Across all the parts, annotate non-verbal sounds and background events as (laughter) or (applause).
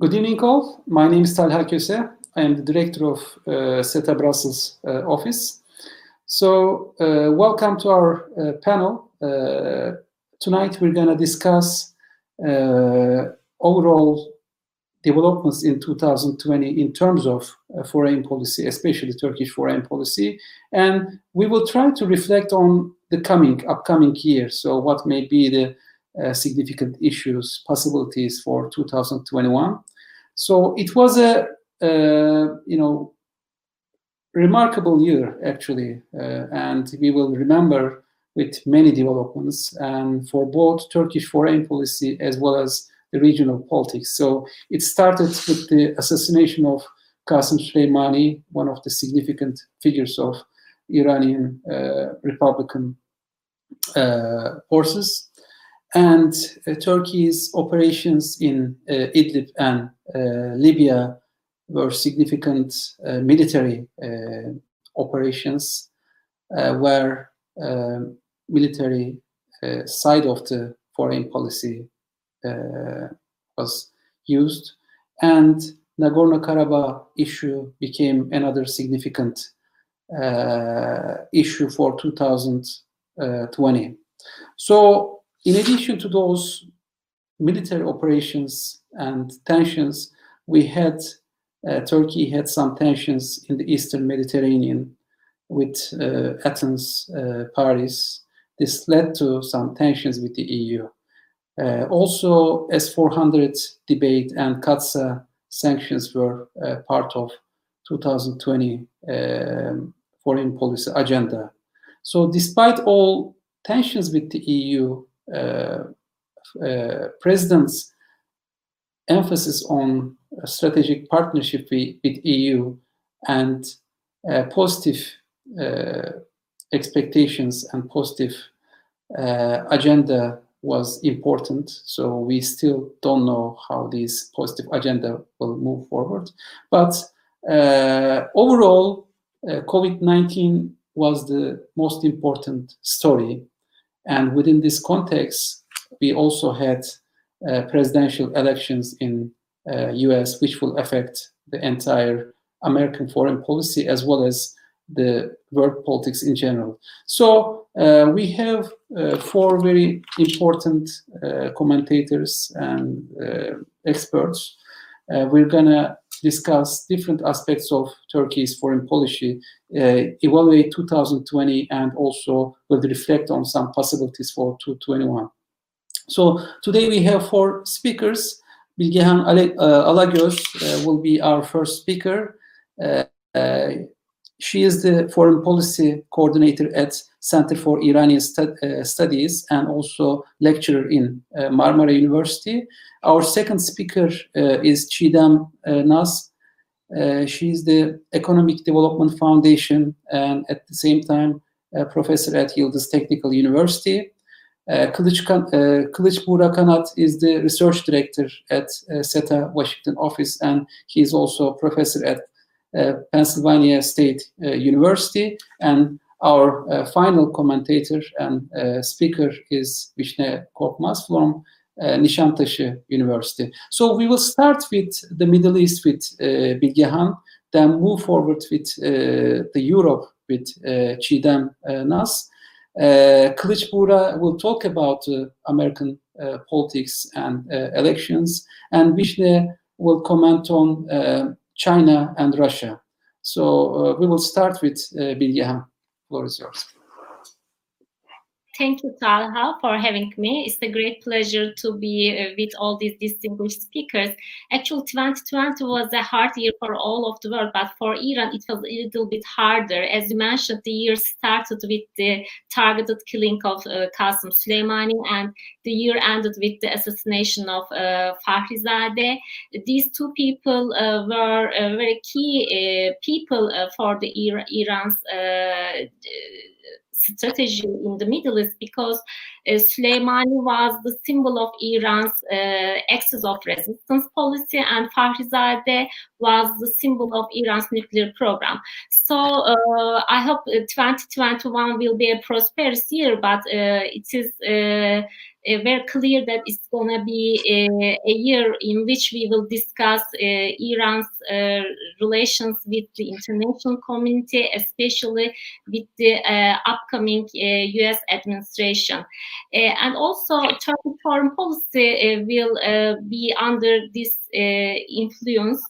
Good evening, all. My name is Talha Köse. I am the director of uh, SETA Brussels uh, office. So, uh, welcome to our uh, panel. Uh, tonight, we're going to discuss uh, overall developments in 2020 in terms of foreign policy, especially Turkish foreign policy, and we will try to reflect on the coming, upcoming year. So, what may be the uh, significant issues, possibilities for 2021. So it was a you know remarkable year actually, uh, and we will remember with many developments and for both Turkish foreign policy as well as the regional politics. So it started with the assassination of Qasem Soleimani, one of the significant figures of Iranian uh, Republican uh, forces and uh, Turkey's operations in uh, Idlib and uh, Libya were significant military operations where military side of the foreign policy was used and Nagorno-Karabakh issue became another significant uh, issue for 2020. So in addition to those military operations and tensions, we had uh, Turkey had some tensions in the Eastern Mediterranean with uh, Athens, uh, Paris. This led to some tensions with the EU. Uh, also, S400 debate and CAATSA sanctions were uh, part of 2020 um, foreign policy agenda. So, despite all tensions with the EU, president's emphasis on strategic partnership with, with EU and uh, positive expectations and positive agenda was important. So we still don't know how this positive agenda will move forward. But uh, overall, uh, COVID 19 was the most important story and within this context, we also had uh, presidential elections in uh, US, which will affect the entire American foreign policy as well as the world politics in general. So uh, we have uh, four very important uh, commentators and uh, experts. we're gonna discuss different aspects of Turkey's foreign policy, uh, evaluate 2020, and also will reflect on some possibilities for 2021. So today we have four speakers. Bilgehan uh, Alagöz uh, will be our first speaker. Uh, uh, she is the foreign policy coordinator at Center for Iranian uh, Studies and also lecturer in Marmara University. Our second speaker uh, is Çiğdem uh, Nas. Uh, she's the Economic Development Foundation and at the same time a professor at Yıldız Technical University. Uh, Kılıç, uh, Kılıç is the research director at uh, SETA Washington office and he is also a professor at uh, Pennsylvania State uh, University and our final commentator and speaker is Vishne Korkmaz from uh, Nişantaşı University. So we will start with the Middle East with uh, Bilgehan, then move forward with uh, the Europe with uh, Çiğdem uh. Uh, will talk about uh, American uh, politics and uh, elections, and Vishne will comment on uh, China and Russia. So uh, we will start with uh, Bilgehan. Floor is yours. Thank you, Talha, for having me. It's a great pleasure to be uh, with all these distinguished speakers. Actually, 2020 was a hard year for all of the world, but for Iran, it was a little bit harder. As you mentioned, the year started with the targeted killing of uh, Qasem Soleimani, and the year ended with the assassination of uh, Fakhrizadeh. These two people uh, were uh, very key uh, people uh, for the Iran's strategy in the Middle East because uh, Soleimani was the symbol of Iran's uh, axis of resistance policy, and Fakhrizadeh was the symbol of Iran's nuclear program. So uh, I hope 2021 will be a prosperous year, but it is uh, Uh, very clear that it's going to be a, a, year in which we will discuss uh, Iran's uh, relations with the international community, especially with the uh, upcoming US administration. and also, Turkish foreign policy will be under this influence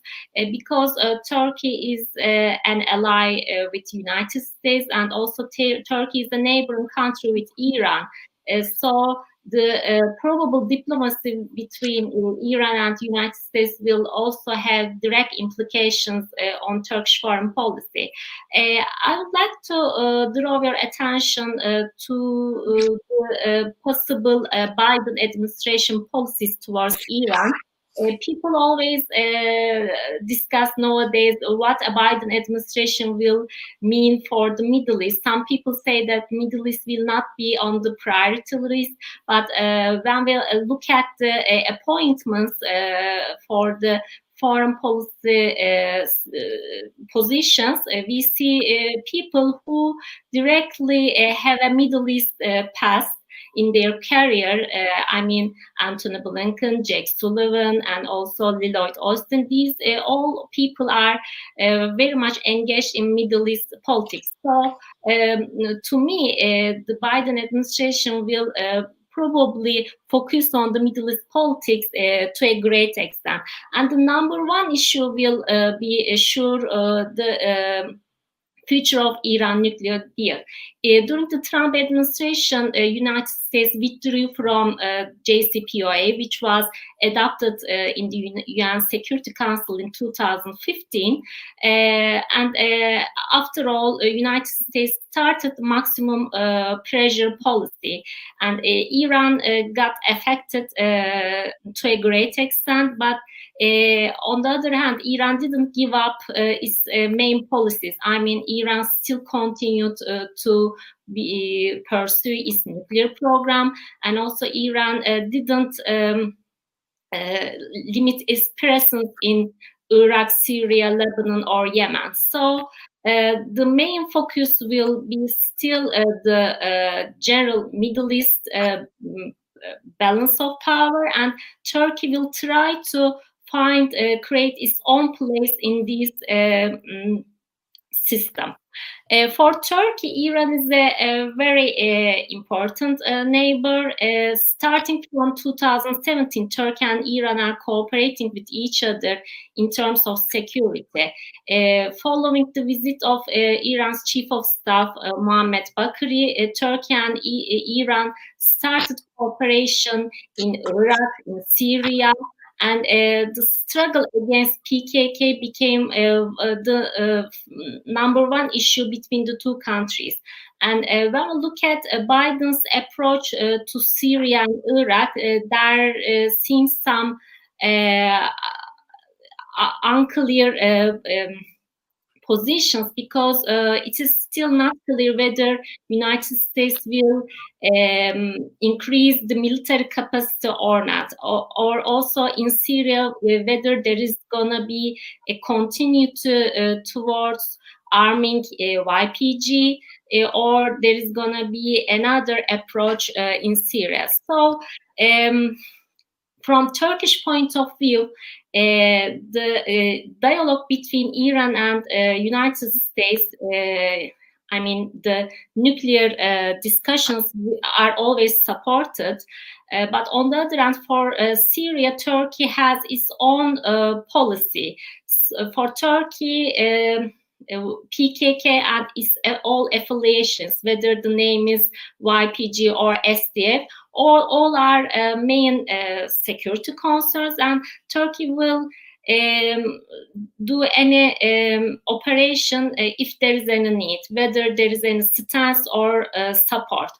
because Turkey is an ally with the United States and also Turkey is a neighboring country with Iran. Uh, so the uh, probable diplomacy between Iran and the United States will also have direct implications uh, on Turkish foreign policy. I would like to draw your attention to the possible Biden administration policies towards Iran. Uh, people always uh, discuss nowadays what a Biden administration will mean for the Middle East. Some people say that Middle East will not be on the priority list, but uh, when we look at the appointments for the foreign policy uh, positions, uh, we see uh, people who directly have a Middle East past in their career. Uh, I mean, Antony Blinken, Jake Sullivan, and also Lloyd Austin. These uh, all people are uh, very much engaged in Middle East politics. So, um, to me, the Biden administration will probably focus on the Middle East politics uh, to a great extent. And the number one issue will uh, be uh, sure the um, future of Iran nuclear deal. During the Trump administration, uh, United States withdrew from uh, JCPOA, which was adopted uh, in the UN Security Council in 2015. Uh, and after all, United States started maximum pressure policy, and Iran got affected to a great extent, but uh, on the other hand, Iran didn't give up uh, its uh, main policies. I mean, Iran still continued to be, pursue its nuclear program, and also Iran didn't um, limit its presence in Iraq, Syria, Lebanon, or Yemen. So uh, the main focus will be still uh, the uh, general Middle East balance of power, and Turkey will try to find uh, create its own place in this uh, system. Uh, for Turkey, Iran is a, a very uh, important uh, neighbor. Uh, starting from 2017, Turkey and Iran are cooperating with each other in terms of security. following the visit of Iran's chief of staff, Mohammad Bagheri, Turkey and Iran started cooperation in Iraq, in Syria, and uh, the struggle against PKK became uh, uh, the number one issue between the two countries. And uh, when we look at uh, Biden's approach uh, to Syria and Iraq, there seems some unclear um, positions because uh, it is still not clear whether United States will um, increase the military capacity or not, or, or, also in Syria whether there is gonna be a continue to, uh, towards arming uh, YPG uh, or there is gonna be another approach uh, in Syria. So. Um, from Turkish point of view, the uh, dialogue between Iran and uh, United States, I mean, the nuclear discussions are always supported. but on the other hand, for Syria, Turkey has its own policy. So for Turkey, um, PKK and its all affiliations, whether the name is YPG or SDF, all, all are uh, main uh, security concerns, and Turkey will um, do any um, operation uh, if there is any need, whether there is any stance or uh, support.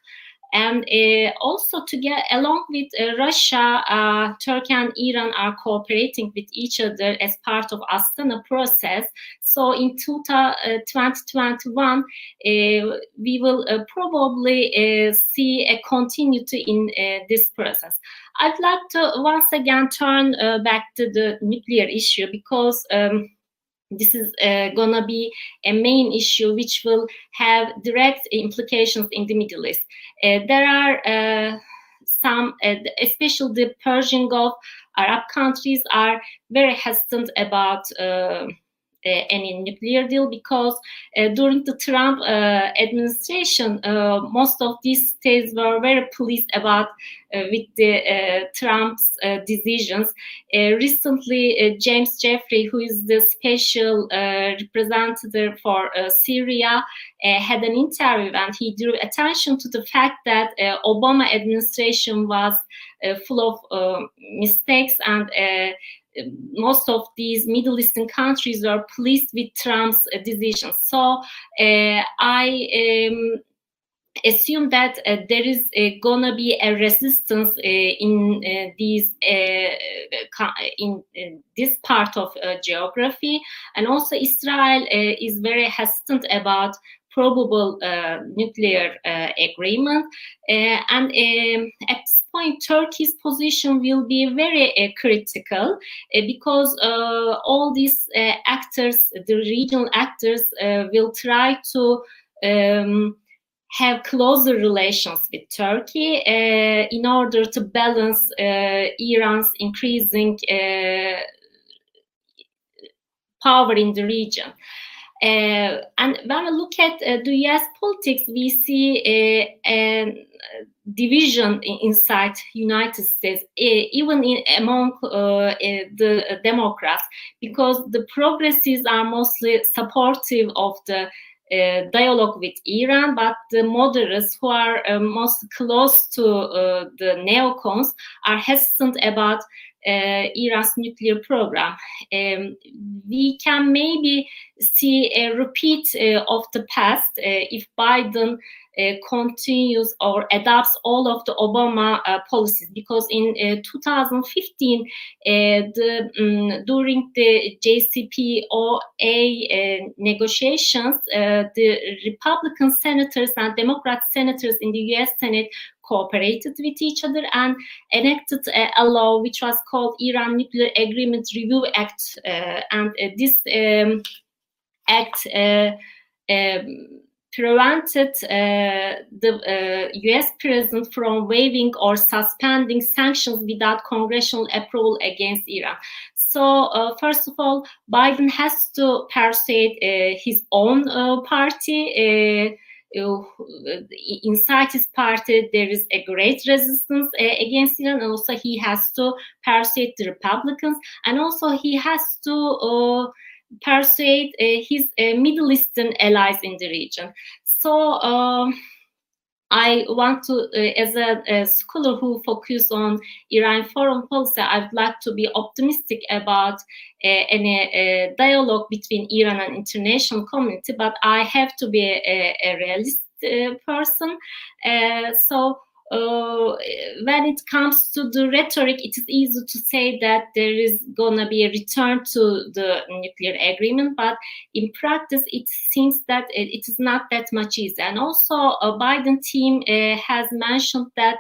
And uh, also to get along with uh, Russia, uh, Turkey and Iran are cooperating with each other as part of Astana process. So in 2021, uh, we will uh, probably uh, see a continuity in this process. I'd like to once again turn back to the nuclear issue because. Um, this is uh, gonna be a main issue which will have direct implications in the Middle East. Uh, there are uh, some, uh, especially the Persian Gulf Arab countries, are very hesitant about Uh, any nuclear deal because uh, during the Trump uh, administration, uh, most of these states were very pleased about uh, with the Trump's decisions. recently, James Jeffrey, who is the special representative for Syria, had an interview and he drew attention to the fact that Obama administration was full of mistakes and most of these Middle Eastern countries are pleased with Trump's uh, decision. So uh, I um, assume that uh, there is uh, gonna be a resistance uh, in uh, these in this part of geography, and also Israel is very hesitant about probable uh, nuclear uh, agreement. Uh, and um, at this point, Turkey's position will be very critical because all these actors, the regional actors, will try to um, have closer relations with Turkey uh, in order to balance uh, Iran's increasing uh, power in the region. Uh, and when we look at uh, the US politics, we see a, a division inside United States, even in, among uh, the Democrats, because the progressives are mostly supportive of the uh, dialogue with Iran, but the moderates who are uh, most close to uh, the neocons are hesitant about uh, Iran's nuclear program. Um, we can maybe see a repeat uh, of the past uh, if Biden uh, continues or adopts all of the Obama uh, policies because in uh, 2015 the um, during the JCPOA negotiations the Republican senators and Democrat senators in the US Senate cooperated with each other and enacted a, law which was called Iran Nuclear Agreement Review Act. Uh, and uh, this um, act uh, um, prevented uh, the US uh, president from waiving or suspending sanctions without congressional approval against Iran. So, uh, first of all, Biden has to persuade his own party inside his party there is a great resistance uh, against Iran. And also, he has to persuade the Republicans, and also he has to uh, persuade his Middle Eastern allies in the region. So. Um, I want to, uh, as a, a, scholar who focuses on Iran foreign policy, I'd like to be optimistic about uh, any uh, dialogue between Iran and international community, but I have to be a, a realist uh, person. Uh, so uh, when it comes to the rhetoric, it is easy to say that there is gonna be a return to the nuclear agreement, but in practice, it seems that it, is not that much easy. And also, a Biden team uh, has mentioned that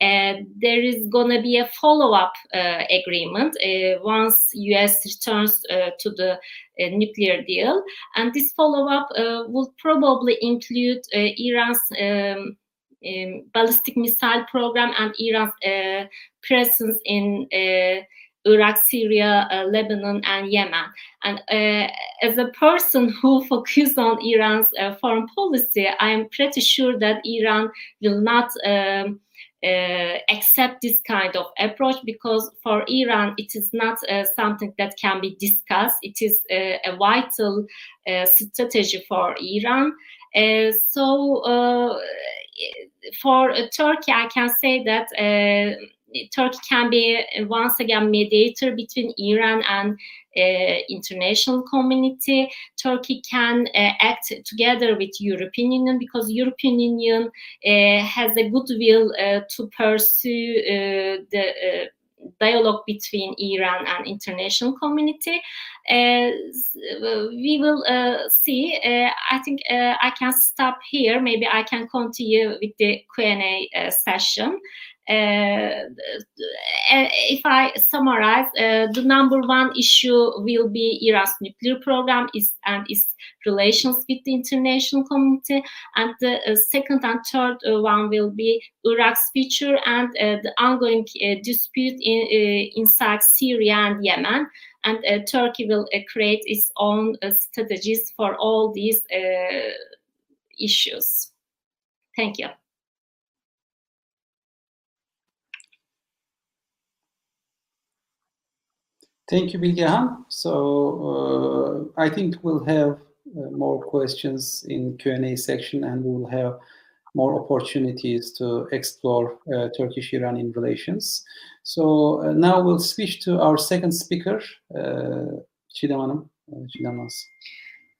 uh, there is going to be a follow-up uh, agreement uh, once U.S. returns uh, to the uh, nuclear deal, and this follow-up uh, will probably include Iran's um, ballistic missile program and Iran's uh, presence in uh, Iraq, Syria, uh, Lebanon, and Yemen. And uh, as a person who focuses on Iran's uh, foreign policy, I am pretty sure that Iran will not um, uh, accept this kind of approach because for Iran it is not something that can be discussed. It is a vital strategy for Iran. so for Turkey, I can say that uh, Turkey can be once again mediator between Iran and uh, international community. Turkey can uh, act together with European Union because European Union uh, has a good goodwill to pursue the dialogue between Iran and international community. Uh, we will uh, see. Uh, I think I can stop here. Maybe I can continue with the Q&A session. Uh, uh, if I summarize, uh, the number one issue will be Iran's nuclear program is, and its relations with the international community. And the uh, second and third uh, one will be Iraq's future and uh, the ongoing dispute in, inside Syria and Yemen. And Turkey will create its own strategies for all these issues. Thank you. Thank you, Bilgehan. So uh, I think we'll have uh, more questions in Q&A section and we'll have more opportunities to explore uh, Turkish-Iranian relations. So uh, now we'll switch to our second speaker, uh, Çiğdem Hanım. Uh,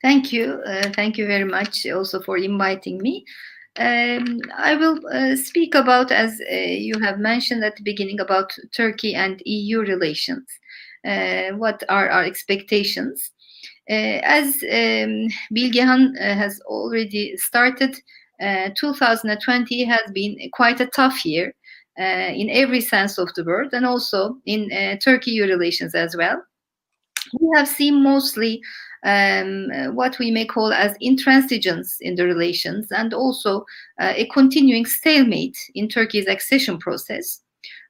Thank you. Uh, thank you very much also for inviting me. Um, I will uh, speak about, as uh, you have mentioned at the beginning, about Turkey and EU relations. Uh, what are our expectations. Uh, as um, Bilgehan uh, has already started, 2020 has been quite a tough year in every sense of the word, and also in Turkey relations as well. We have seen mostly um, what we may call as intransigence in the relations and also uh, a continuing stalemate in Turkey's accession process.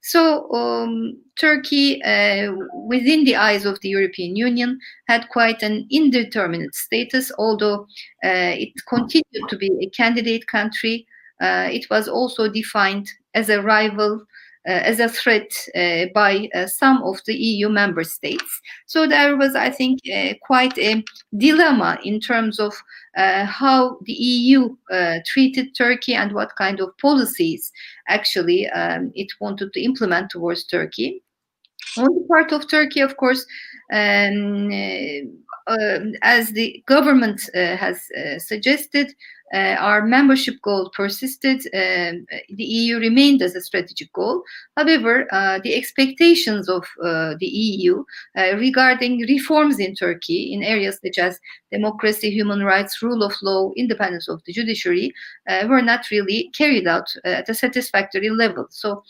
So um, Turkey, uh, within the eyes of the European Union, had quite an indeterminate status, although uh, it continued to be a candidate country. Uh, it was also defined as a rival as a threat uh, by uh, some of the EU member states. So there was, I think, quite a dilemma in terms of how the EU treated Turkey and what kind of policies actually um, it wanted to implement towards Turkey. On the part of Turkey, of course, um, uh, as the government uh, has uh, suggested, uh, our membership goal persisted. Uh, the EU remained as a strategic goal. However, uh, the expectations of uh, the EU uh, regarding reforms in Turkey in areas such as democracy, human rights, rule of law, independence of the judiciary uh, were not really carried out at a satisfactory level. So,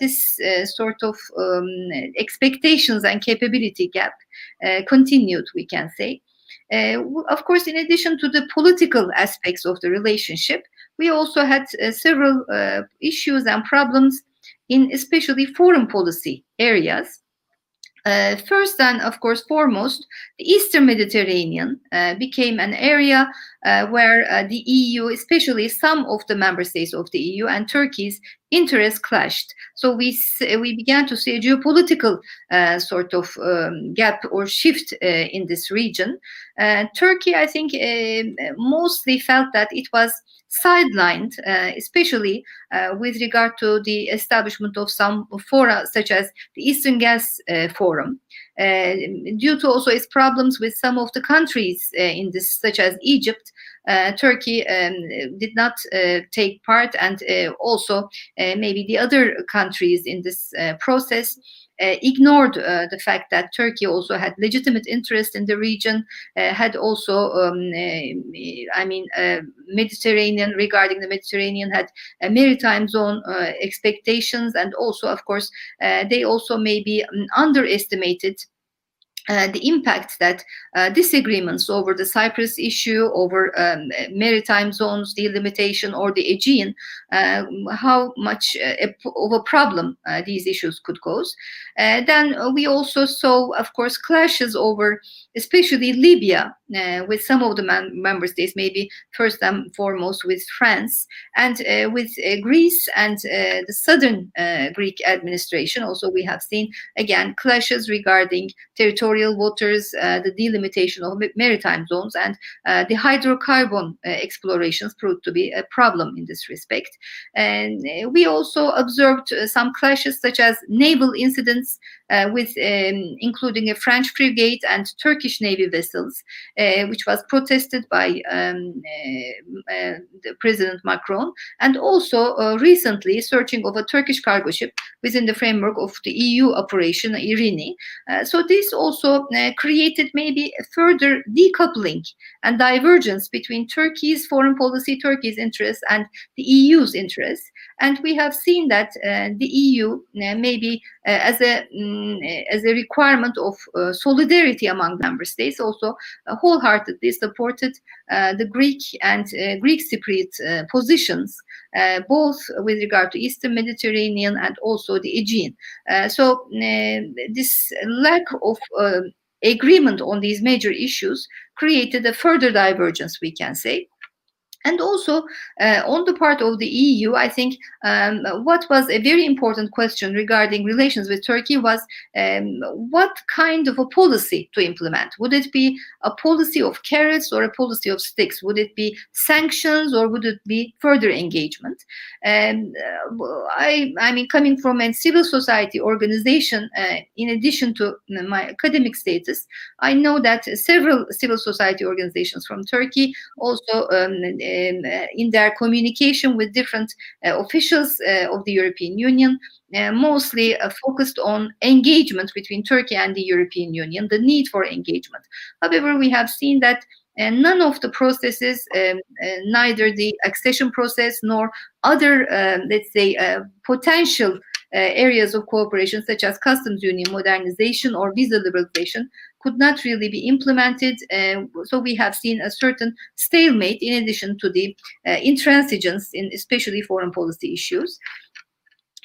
this sort of um, expectations and capability gap continued, we can say. Uh, of course, in addition to the political aspects of the relationship, we also had uh, several uh, issues and problems in especially foreign policy areas. Uh, first and of course foremost, the Eastern Mediterranean uh, became an area uh, where uh, the EU, especially some of the member states of the EU and Turkey's interests clashed. So we we began to see a geopolitical uh, sort of um, gap or shift in this region. Turkey, I think, mostly felt that it was sidelined, uh, especially uh, with regard to the establishment of some fora, such as the Eastern Gas uh, Forum, uh, due to also its problems with some of the countries uh, in this, such as Egypt. Uh, Turkey um, did not take part, and also maybe the other countries in this process uh, ignored uh, the fact that Turkey also had legitimate interest in the region, uh, had also, um, I mean, Mediterranean regarding the Mediterranean had maritime zone expectations, and also, of course, they also maybe um, underestimated uh, the impact that uh, disagreements over the Cyprus issue, over um, maritime zones delimitation, or the Aegean, uh, how much uh, of a problem uh, these issues could cause. Then we also saw, of course, clashes over, especially Libya uh, with some of the member states, maybe first and foremost with France, and uh, with uh, Greece and uh, the southern uh, Greek administration. Also, we have seen again clashes regarding territorial waters, the delimitation of maritime zones, and the hydrocarbon explorations proved to be a problem in this respect. And we also observed some clashes, such as naval incidents audience with um, including a French frigate and Turkish navy vessels. Uh, which was protested by um, uh, uh, President Macron, and also recently searching of a Turkish cargo ship within the framework of the EU operation Irini. so this also created maybe a further decoupling and divergence between Turkey's foreign policy, Turkey's interests, and the EU's interests. And we have seen that uh, the EU uh, maybe uh, as a um, Um, as a requirement of uh, solidarity among member states also uh, wholeheartedly supported uh, the Greek and Greek Cypriot positions, both with regard to Eastern Mediterranean and also the Aegean. so um, this lack of um, agreement on these major issues created a further divergence, we can say. And also, uh, on the part of the EU, I think um, what was a very important question regarding relations with Turkey was um, what kind of a policy to implement. Would it be a policy of carrots or a policy of sticks? Would it be sanctions or would it be further engagement? And uh, I, I mean, coming from a civil society organization, uh, in addition to my academic status, I know that several civil society organizations from Turkey also. Um, in their communication with different uh, officials uh, of the European Union, mostly focused on engagement between Turkey and the European Union, the need for engagement. However, we have seen that and none of the processes, um, uh, neither the accession process nor other, uh, let's say, uh, potential areas of cooperation, such as customs union modernization or visa liberalization, could not really be implemented. Uh, so we have seen a certain stalemate in addition to the uh, intransigence in especially foreign policy issues.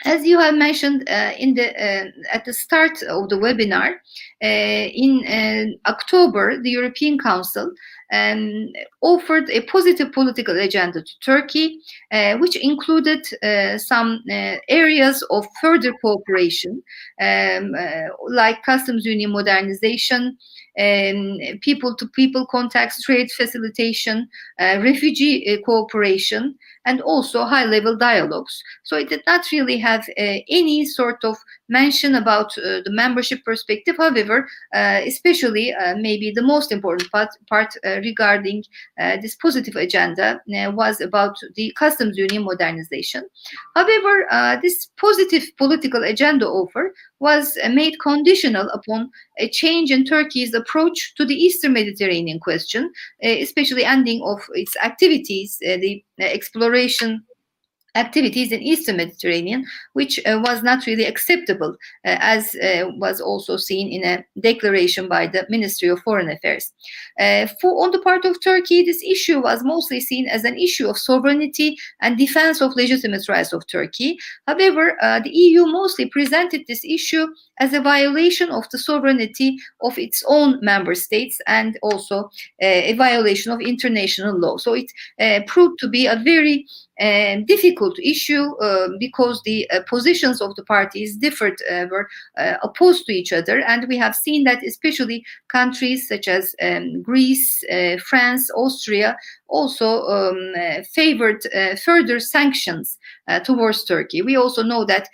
As you have mentioned uh, in the uh, at the start of the webinar, uh, in uh, October, the European Council um, offered a positive political agenda to Turkey, uh, which included uh, some uh, areas of further cooperation, um, like customs union modernization, um, people to people contacts, trade facilitation, uh, refugee uh, cooperation, and also high level dialogues. So it did not really have uh, any sort of mention about uh, the membership perspective. However, uh, especially uh, maybe the most important part, part uh, regarding uh, this positive agenda uh, was about the customs union modernization. However, this positive political agenda offer was made conditional upon a change in Turkey's approach to the Eastern Mediterranean question, especially ending of its activities, the exploration activities in Eastern Mediterranean, which uh, was not really acceptable, uh, as uh, was also seen in a declaration by the Ministry of Foreign Affairs. Uh, for, on the part of Turkey, this issue was mostly seen as an issue of sovereignty and defense of legitimate rights of Turkey. However, uh, the EU mostly presented this issue as a violation of the sovereignty of its own member states and also uh, a violation of international law. So it proved to be a very and difficult issue uh, because the uh, positions of the parties differed, were uh, opposed to each other. And we have seen that especially countries such as um, Greece, uh, France, Austria also um, uh, favored uh, further sanctions uh, towards Turkey. We also know that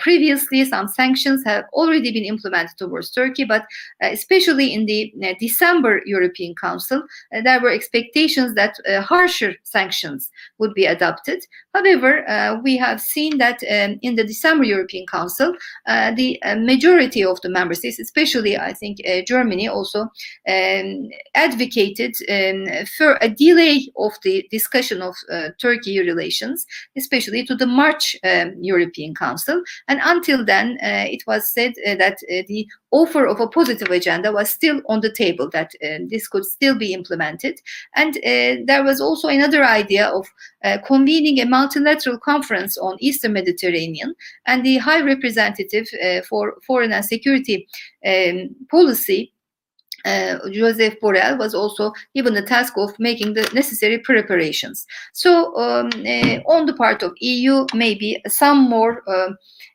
previously some sanctions have already been implemented towards Turkey, but especially in the December European Council, there were expectations that harsher sanctions would be adopted. However, we have seen that um, in the December European Council, the majority of the member states, especially I think Germany, also um, advocated um, for a delay of the discussion of uh, Turkey relations, especially to the March um, European Council. And until then, uh, it was said uh, that uh, the offer of a positive agenda was still on the table, that uh, this could still be implemented. And uh, there was also another idea of convening a multilateral conference on Eastern Mediterranean, and the High Representative for Foreign and Security um, Policy uh, Joseph Borrell was also given the task of making the necessary preparations. So, um, uh, on the part of EU, maybe some more uh,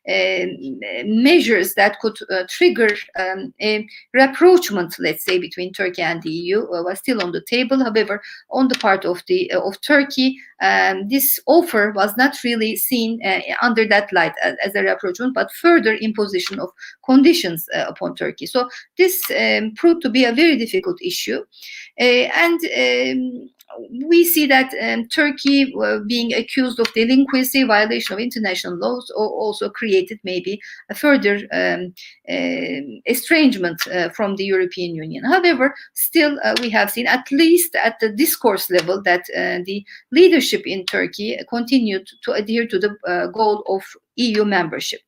um, measures that could uh, trigger um, a rapprochement, let's say, between Turkey and the EU uh, was still on the table. However, on the part of the uh, of Turkey, um, this offer was not really seen under that light as, as, a rapprochement, but further imposition of conditions upon Turkey. So this um, proved to be a very difficult issue, and um, we see that um, Turkey uh, being accused of delinquency, violation of international laws, also created maybe a further um, uh, estrangement uh, from the European Union. However, still uh, we have seen, at least at the discourse level, that uh, the leadership in Turkey continued to adhere to the uh, goal of EU membership.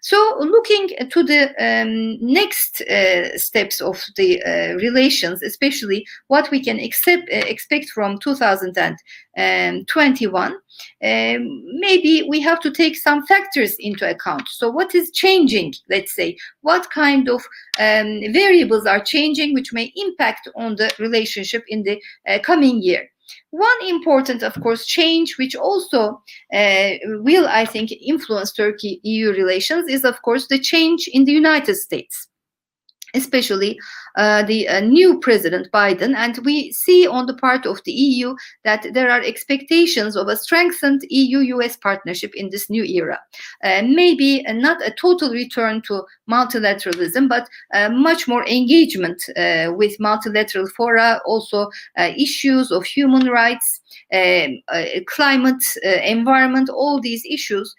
So, looking to the um, next uh, steps of the uh, relations, especially what we can accept, uh, expect from 2021, um, maybe we have to take some factors into account. So, what is changing? Let's say, what kind of um, variables are changing, which may impact on the relationship in the uh, coming year? One important, of course, change which also uh, will, I think, influence Turkey EU relations is, of course, the change in the United States especially uh, the uh, new President Biden. And we see on the part of the EU that there are expectations of a strengthened EU US partnership in this new era. Uh, maybe not a total return to multilateralism, but uh, much more engagement uh, with multilateral fora, also uh, issues of human rights. Um, climate, environment, all these issues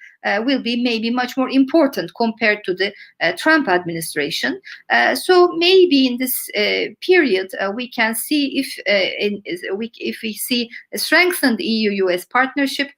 will be maybe much more important compared to the uh, Trump administration. Uh, so maybe in this period we can see if in, we, if we see a strengthened EU-US partnership.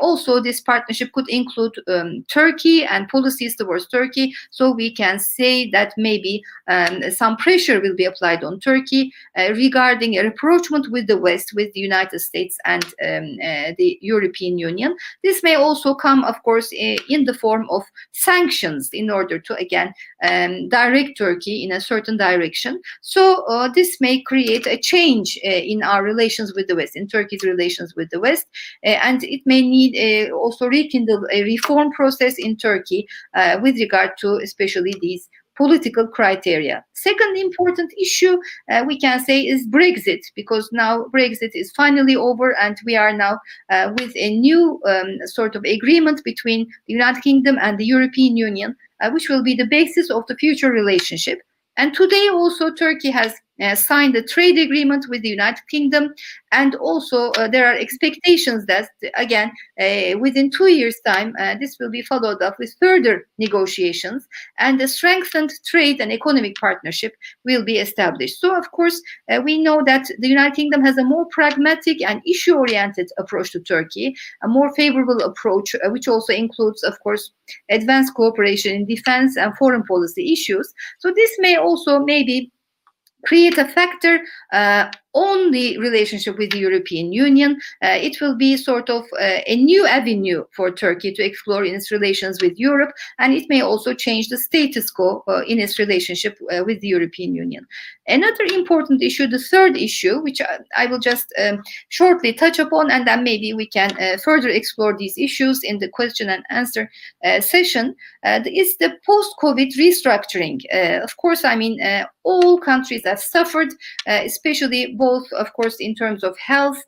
also, this partnership could include um, Turkey and policies towards Turkey. So we can say that maybe um, some pressure will be applied on Turkey regarding a rapprochement with the West, with the United States and um, the European Union. This may also come, of course course, in the form of sanctions in order to, again, um, direct Turkey in a certain direction. So uh, this may create a change uh, in our relations with the West, in Turkey's relations with the West, uh, and it may need uh, also rekindle a reform process in Turkey uh, with regard to especially these political criteria. Second important issue uh, we can say is Brexit, because now Brexit is finally over and we are now uh, with a new um, sort of agreement between the United Kingdom and the European Union, uh, which will be the basis of the future relationship. And today also Turkey has uh, signed a trade agreement with the United Kingdom, and also uh, there are expectations that again uh, within two years' time uh, this will be followed up with further negotiations, and a strengthened trade and economic partnership will be established. So, of course, uh, we know that the United Kingdom has a more pragmatic and issue-oriented approach to Turkey, a more favorable approach, uh, which also includes, of course, advanced cooperation in defense and foreign policy issues. So, this may also maybe create a factor uh, on the relationship with the European Union. Uh, it will be sort of uh, a new avenue for Turkey to explore in its relations with Europe, and it may also change the status quo uh, in its relationship uh, with the European Union. Another important issue, the third issue, which I, I will just um, shortly touch upon, and then maybe we can uh, further explore these issues in the question and answer uh, session, is the post-COVID restructuring. of course, I mean, all countries have suffered, especially both, of course, in terms of health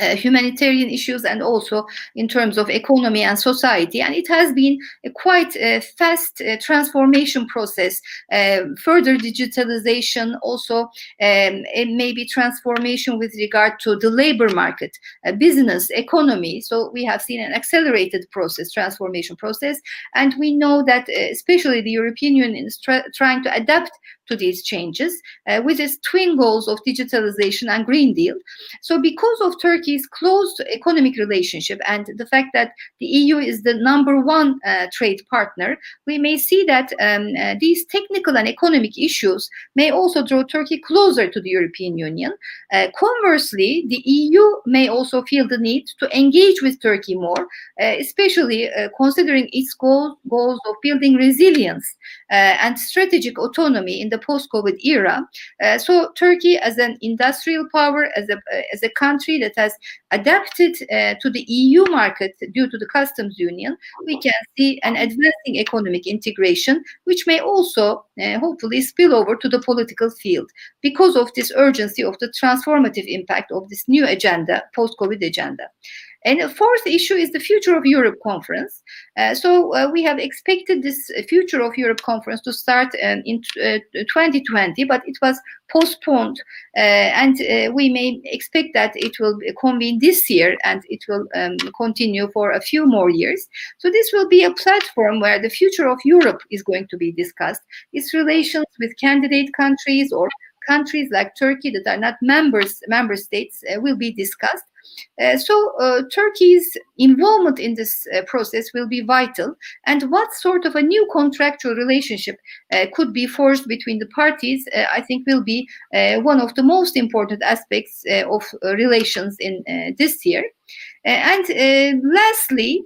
uh, humanitarian issues and also in terms of economy and society. And it has been a quite a fast uh, transformation process, uh, further digitalization, also um, maybe transformation with regard to the labor market, uh, business, economy. So we have seen an accelerated process, transformation process. And we know that uh, especially the European Union is trying to adapt to these changes uh, with its twin goals of digitalization and Green Deal. So because of Turkey Turkey's close economic relationship and the fact that the EU is the number one uh, trade partner, we may see that um, uh, these technical and economic issues may also draw Turkey closer to the European Union. Uh, conversely, the EU may also feel the need to engage with Turkey more, uh, especially uh, considering its goal, goals of building resilience uh, and strategic autonomy in the post-COVID era. so Turkey, as an industrial power, as a as a country that has adapted uh, to the EU market due to the customs union, we can see an advancing economic integration, which may also uh, hopefully spill over to the political field because of this urgency of the transformative impact of this new agenda, post-COVID agenda. And the fourth issue is the Future of Europe conference. Uh, so uh, we have expected this Future of Europe conference to start um, in uh, 2020, but it was postponed. Uh, and uh, we may expect that it will convene this year and it will um, continue for a few more years. So this will be a platform where the future of Europe is going to be discussed, its relations with candidate countries or countries like Turkey that are not members member states uh, will be discussed so uh, Turkey's involvement in this uh, process will be vital. And what sort of a new contractual relationship uh, could be forged between the parties, uh, I think, will be uh, one of the most important aspects of relations in this year. and lastly,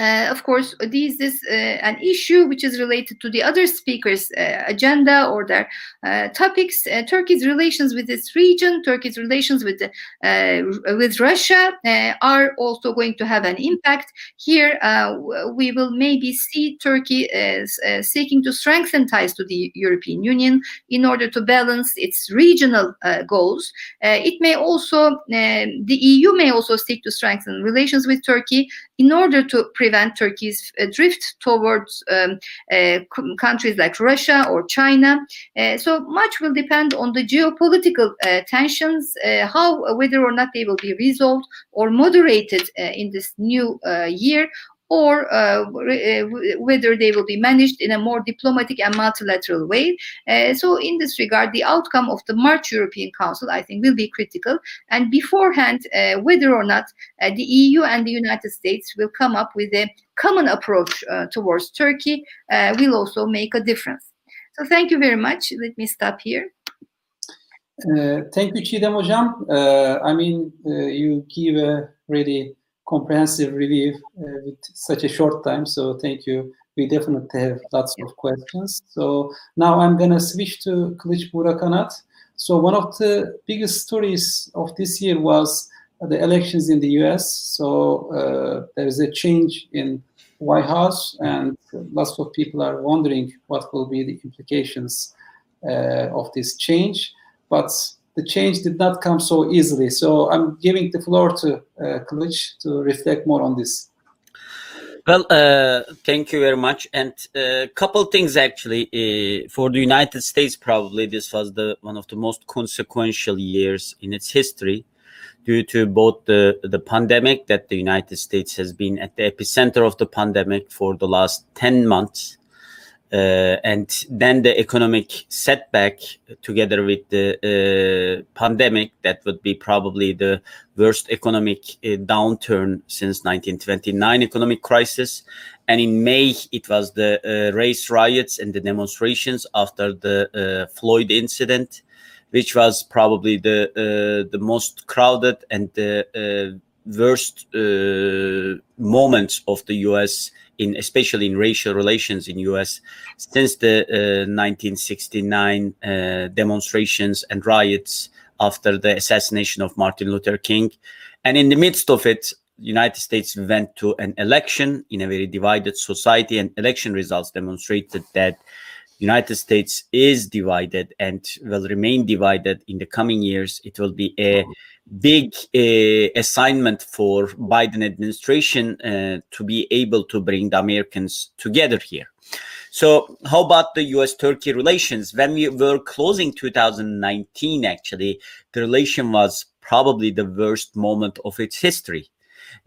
uh, of course, this is uh, an issue which is related to the other speakers' uh, agenda or their uh, topics. Uh, Turkey's relations with this region, Turkey's relations with uh, with Russia are also going to have an impact. Here, we will maybe see Turkey as, seeking to strengthen ties to the European Union in order to balance its regional goals. it may also, the EU may also seek to strengthen relations with Turkey in order to prevent Turkey's uh, drift towards um, uh, countries like Russia or China. Uh, so much will depend on the geopolitical tensions, how whether or not they will be resolved or moderated in this new year, or uh, uh whether they will be managed in a more diplomatic and multilateral way. Uh, so, in this regard, the outcome of the March European Council, I think, will be critical. And beforehand, uh, whether or not uh, the EU and the United States will come up with a common approach uh, towards Turkey will also make a difference. So, thank you very much. Let me stop here. thank you, Çiğdem Hocam. I mean, you give a really comprehensive review uh, with such a short time. So thank you. We definitely have lots of questions. So now I'm going to switch to Kılıç Buğra Kanat. So one of the biggest stories of this year was the elections in the US. So uh, there is a change in White House, and lots of people are wondering what will be the implications uh, of this change. But the change did not come so easily. So I'm giving the floor to uh, to reflect more on this. Well, uh, thank you very much. And a uh, couple things actually uh, for the United States. Probably this was the one of the most consequential years in its history, due to both the the pandemic that the United States has been at the epicenter of the pandemic for the last ten months, uh, and then the economic setback together with the uh, pandemic that would be probably the worst economic uh, downturn since 1929 economic crisis. And in may it was the uh, race riots and the demonstrations after the uh, floyd incident which was probably the uh, the most crowded and the worst moments of the us in especially in racial relations in US since the uh, 1969 uh, demonstrations and riots after the assassination of Martin Luther King. And in the midst of it, United States went to an election in a very divided society, and election results demonstrated that United States is divided and will remain divided in the coming years. It will be a big uh, assignment for Biden administration uh, to be able to bring the Americans together here. So, how about the U.S.-Turkey relations? When we were closing 2019, actually, the relation was probably the worst moment of its history.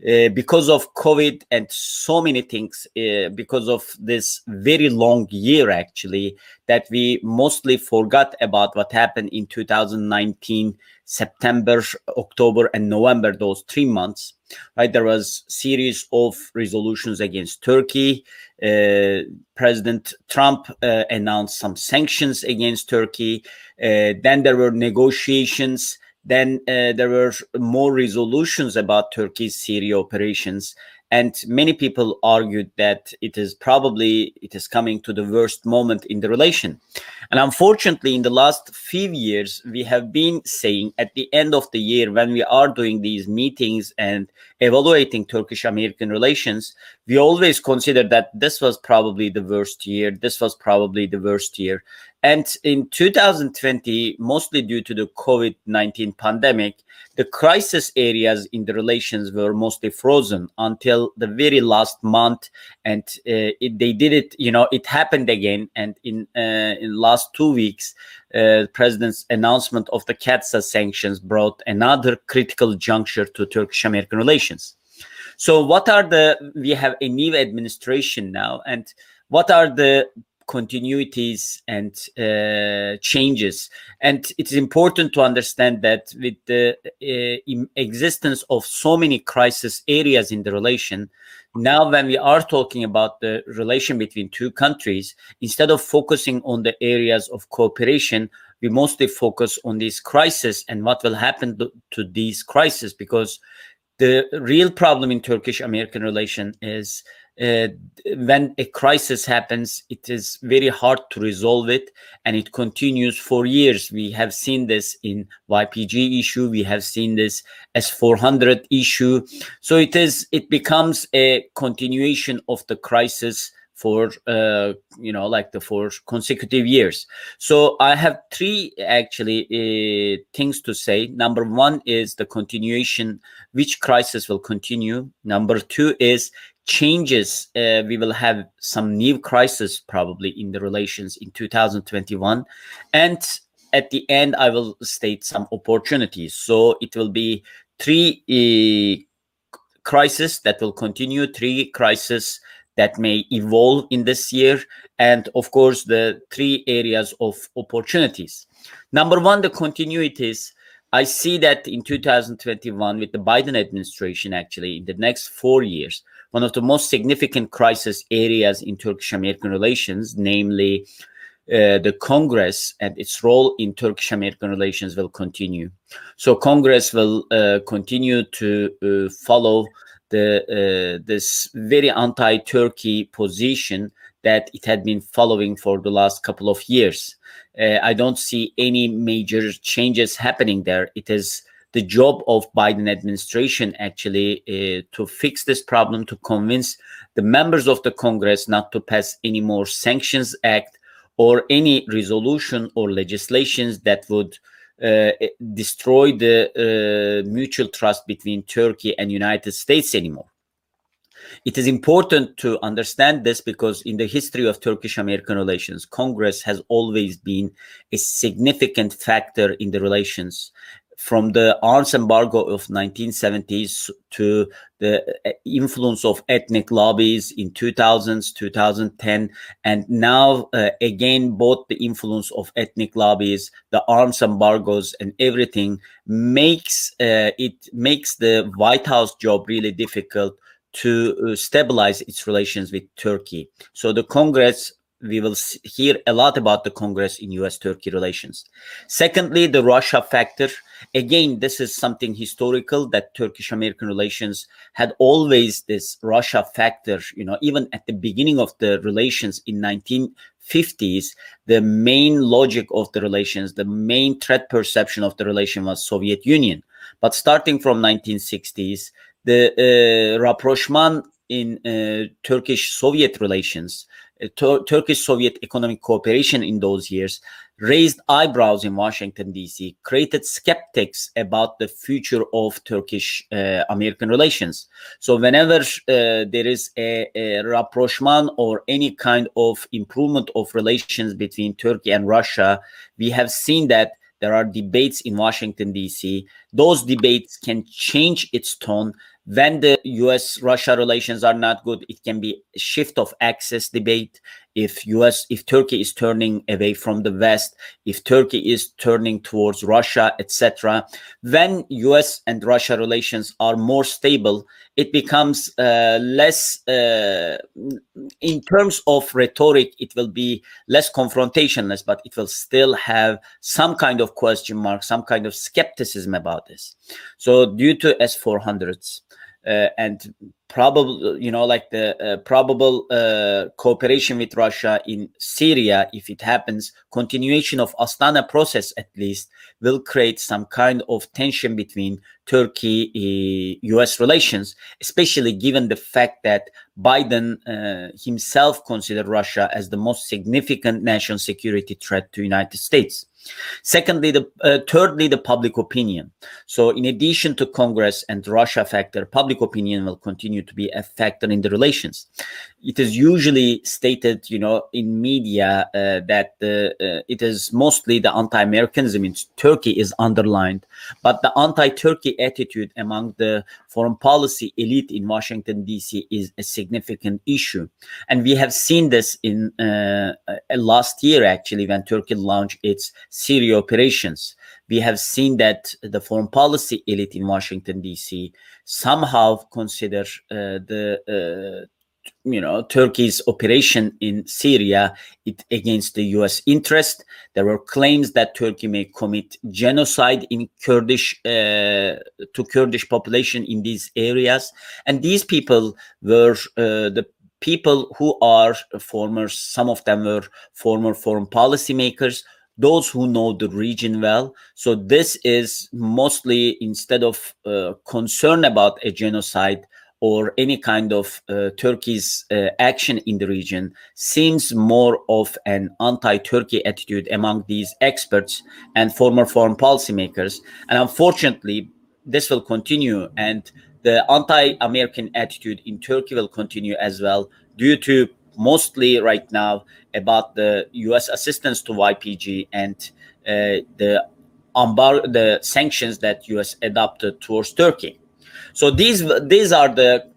Uh, because of COVID and so many things, uh, because of this very long year, actually, that we mostly forgot about what happened in 2019, September, October, and November, those three months. Right, there was series of resolutions against Turkey. Uh, President Trump uh, announced some sanctions against Turkey. Uh, then there were negotiations then uh, there were more resolutions about Turkey's Syria operations, and many people argued that it is probably it is coming to the worst moment in the relation. And unfortunately, in the last few years, we have been saying at the end of the year when we are doing these meetings and evaluating Turkish-American relations, we always consider that this was probably the worst year. This was probably the worst year. And in 2020, mostly due to the COVID 19 pandemic, the crisis areas in the relations were mostly frozen until the very last month. And uh, it, they did it, you know, it happened again. And in, uh, in last two weeks, uh, president's announcement of the CAATSA sanctions brought another critical juncture to Turkish American relations. So, what are the, we have a new administration now, and what are the continuities and uh, changes. And it's important to understand that with the uh, existence of so many crisis areas in the relation, now when we are talking about the relation between two countries, instead of focusing on the areas of cooperation, we mostly focus on this crisis and what will happen to, to these crises because the real problem in Turkish American relation is uh, when a crisis happens, it is very hard to resolve it, and it continues for years. We have seen this in YPG issue. We have seen this S400 issue. So it is. It becomes a continuation of the crisis for uh, you know like the four consecutive years. So i have three actually uh, things to say. Number one is the continuation which crisis will continue. Number two is changes uh, we will have some new crisis probably in the relations in 2021 and at the end i will state some opportunities. So it will be three uh, crises that will continue three crises that may evolve in this year and of course the three areas of opportunities number one the continuities i see that in 2021 with the biden administration actually in the next four years one of the most significant crisis areas in Turkish American relations, namely uh, the Congress and its role in Turkish American relations will continue. So Congress will uh, continue to uh, follow the uh, this very anti-Turkey position that it had been following for the last couple of years. Uh, I don't see any major changes happening there. It is the job of Biden administration actually uh, to fix this problem, to convince the members of the Congress not to pass any more sanctions act or any resolution or legislations that would destroy the uh, mutual trust between Turkey and United States anymore. It is important to understand this because in the history of Turkish American relations, Congress has always been a significant factor in the relations from the arms embargo of 1970s to the uh, influence of ethnic lobbies in 2000s 2010 and now uh, again both the influence of ethnic lobbies the arms embargoes and everything makes uh, it makes the white house job really difficult to uh, stabilize its relations with turkey. So the congress we will hear a lot about the Congress in US Turkey relations. Secondly, the Russia factor. Again, this is something historical that Turkish American relations had always this Russia factor. You know, even at the beginning of the relations in 1950s, the main logic of the relations, the main threat perception of the relation was Soviet Union. But starting from 1960s, the uh, rapprochement in uh, Turkish Soviet relations Turkish Soviet economic cooperation in those years raised eyebrows in Washington, D.C., created skeptics about the future of Turkish uh, American relations. So, whenever uh, there is a, a, rapprochement or any kind of improvement of relations between Turkey and Russia, we have seen that there are debates in Washington, D.C. Those debates can change its tone when the US Russia relations are not good, it can be a shift of axis debate. If US, if Turkey is turning away from the West, if Turkey is turning towards Russia, etc. When US and Russia relations are more stable, it becomes uh, less, uh, in terms of rhetoric, it will be less confrontationless, but it will still have some kind of question mark, some kind of skepticism about this. So due to S-400s, uh, and probable you know like the uh, probable uh, cooperation with russia in syria if it happens continuation of astana process at least will create some kind of tension between turkey us relations especially given the fact that biden uh, himself considered russia as the most significant national security threat to united states Secondly, the uh, thirdly, the public opinion. So, in addition to Congress and Russia factor, public opinion will continue to be a factor in the relations. It is usually stated, you know, in media uh, that the, uh, it is mostly the anti-Americanism in Turkey is underlined, but the anti-Turkey attitude among the foreign policy elite in Washington D.C. is a significant issue, and we have seen this in uh, last year actually when Turkey launched its Syria operations. We have seen that the foreign policy elite in Washington D.C. somehow consider uh, the uh, you know Turkey's operation in Syria it against the U.S. interest. There were claims that Turkey may commit genocide in Kurdish uh, to Kurdish population in these areas, and these people were uh, the people who are former. Some of them were former foreign policy makers those who know the region well. So this is mostly instead of uh, concern about a genocide or any kind of uh, Turkey's uh, action in the region, seems more of an anti-Turkey attitude among these experts and former foreign policymakers. And unfortunately, this will continue, and the anti-American attitude in Turkey will continue as well due to mostly right now about the U.S. assistance to YPG and uh, the embargo, the sanctions that U.S. adopted towards Turkey. So these these are the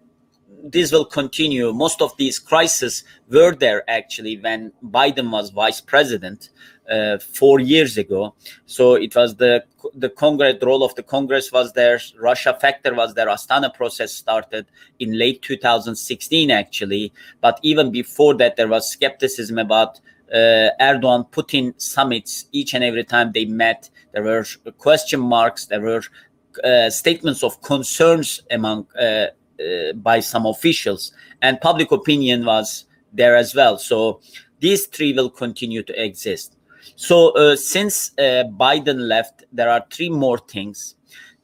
this will continue. Most of these crises were there actually when Biden was vice president uh, four years ago. So it was the the Congress role of the Congress was there. Russia factor was there. Astana process started in late 2016 actually. But even before that, there was skepticism about uh, Erdogan Putin summits. Each and every time they met, there were question marks. There were statements of concerns among uh, uh, by some officials, and public opinion was there as well. So these three will continue to exist. So uh, since uh, Biden left, there are three more things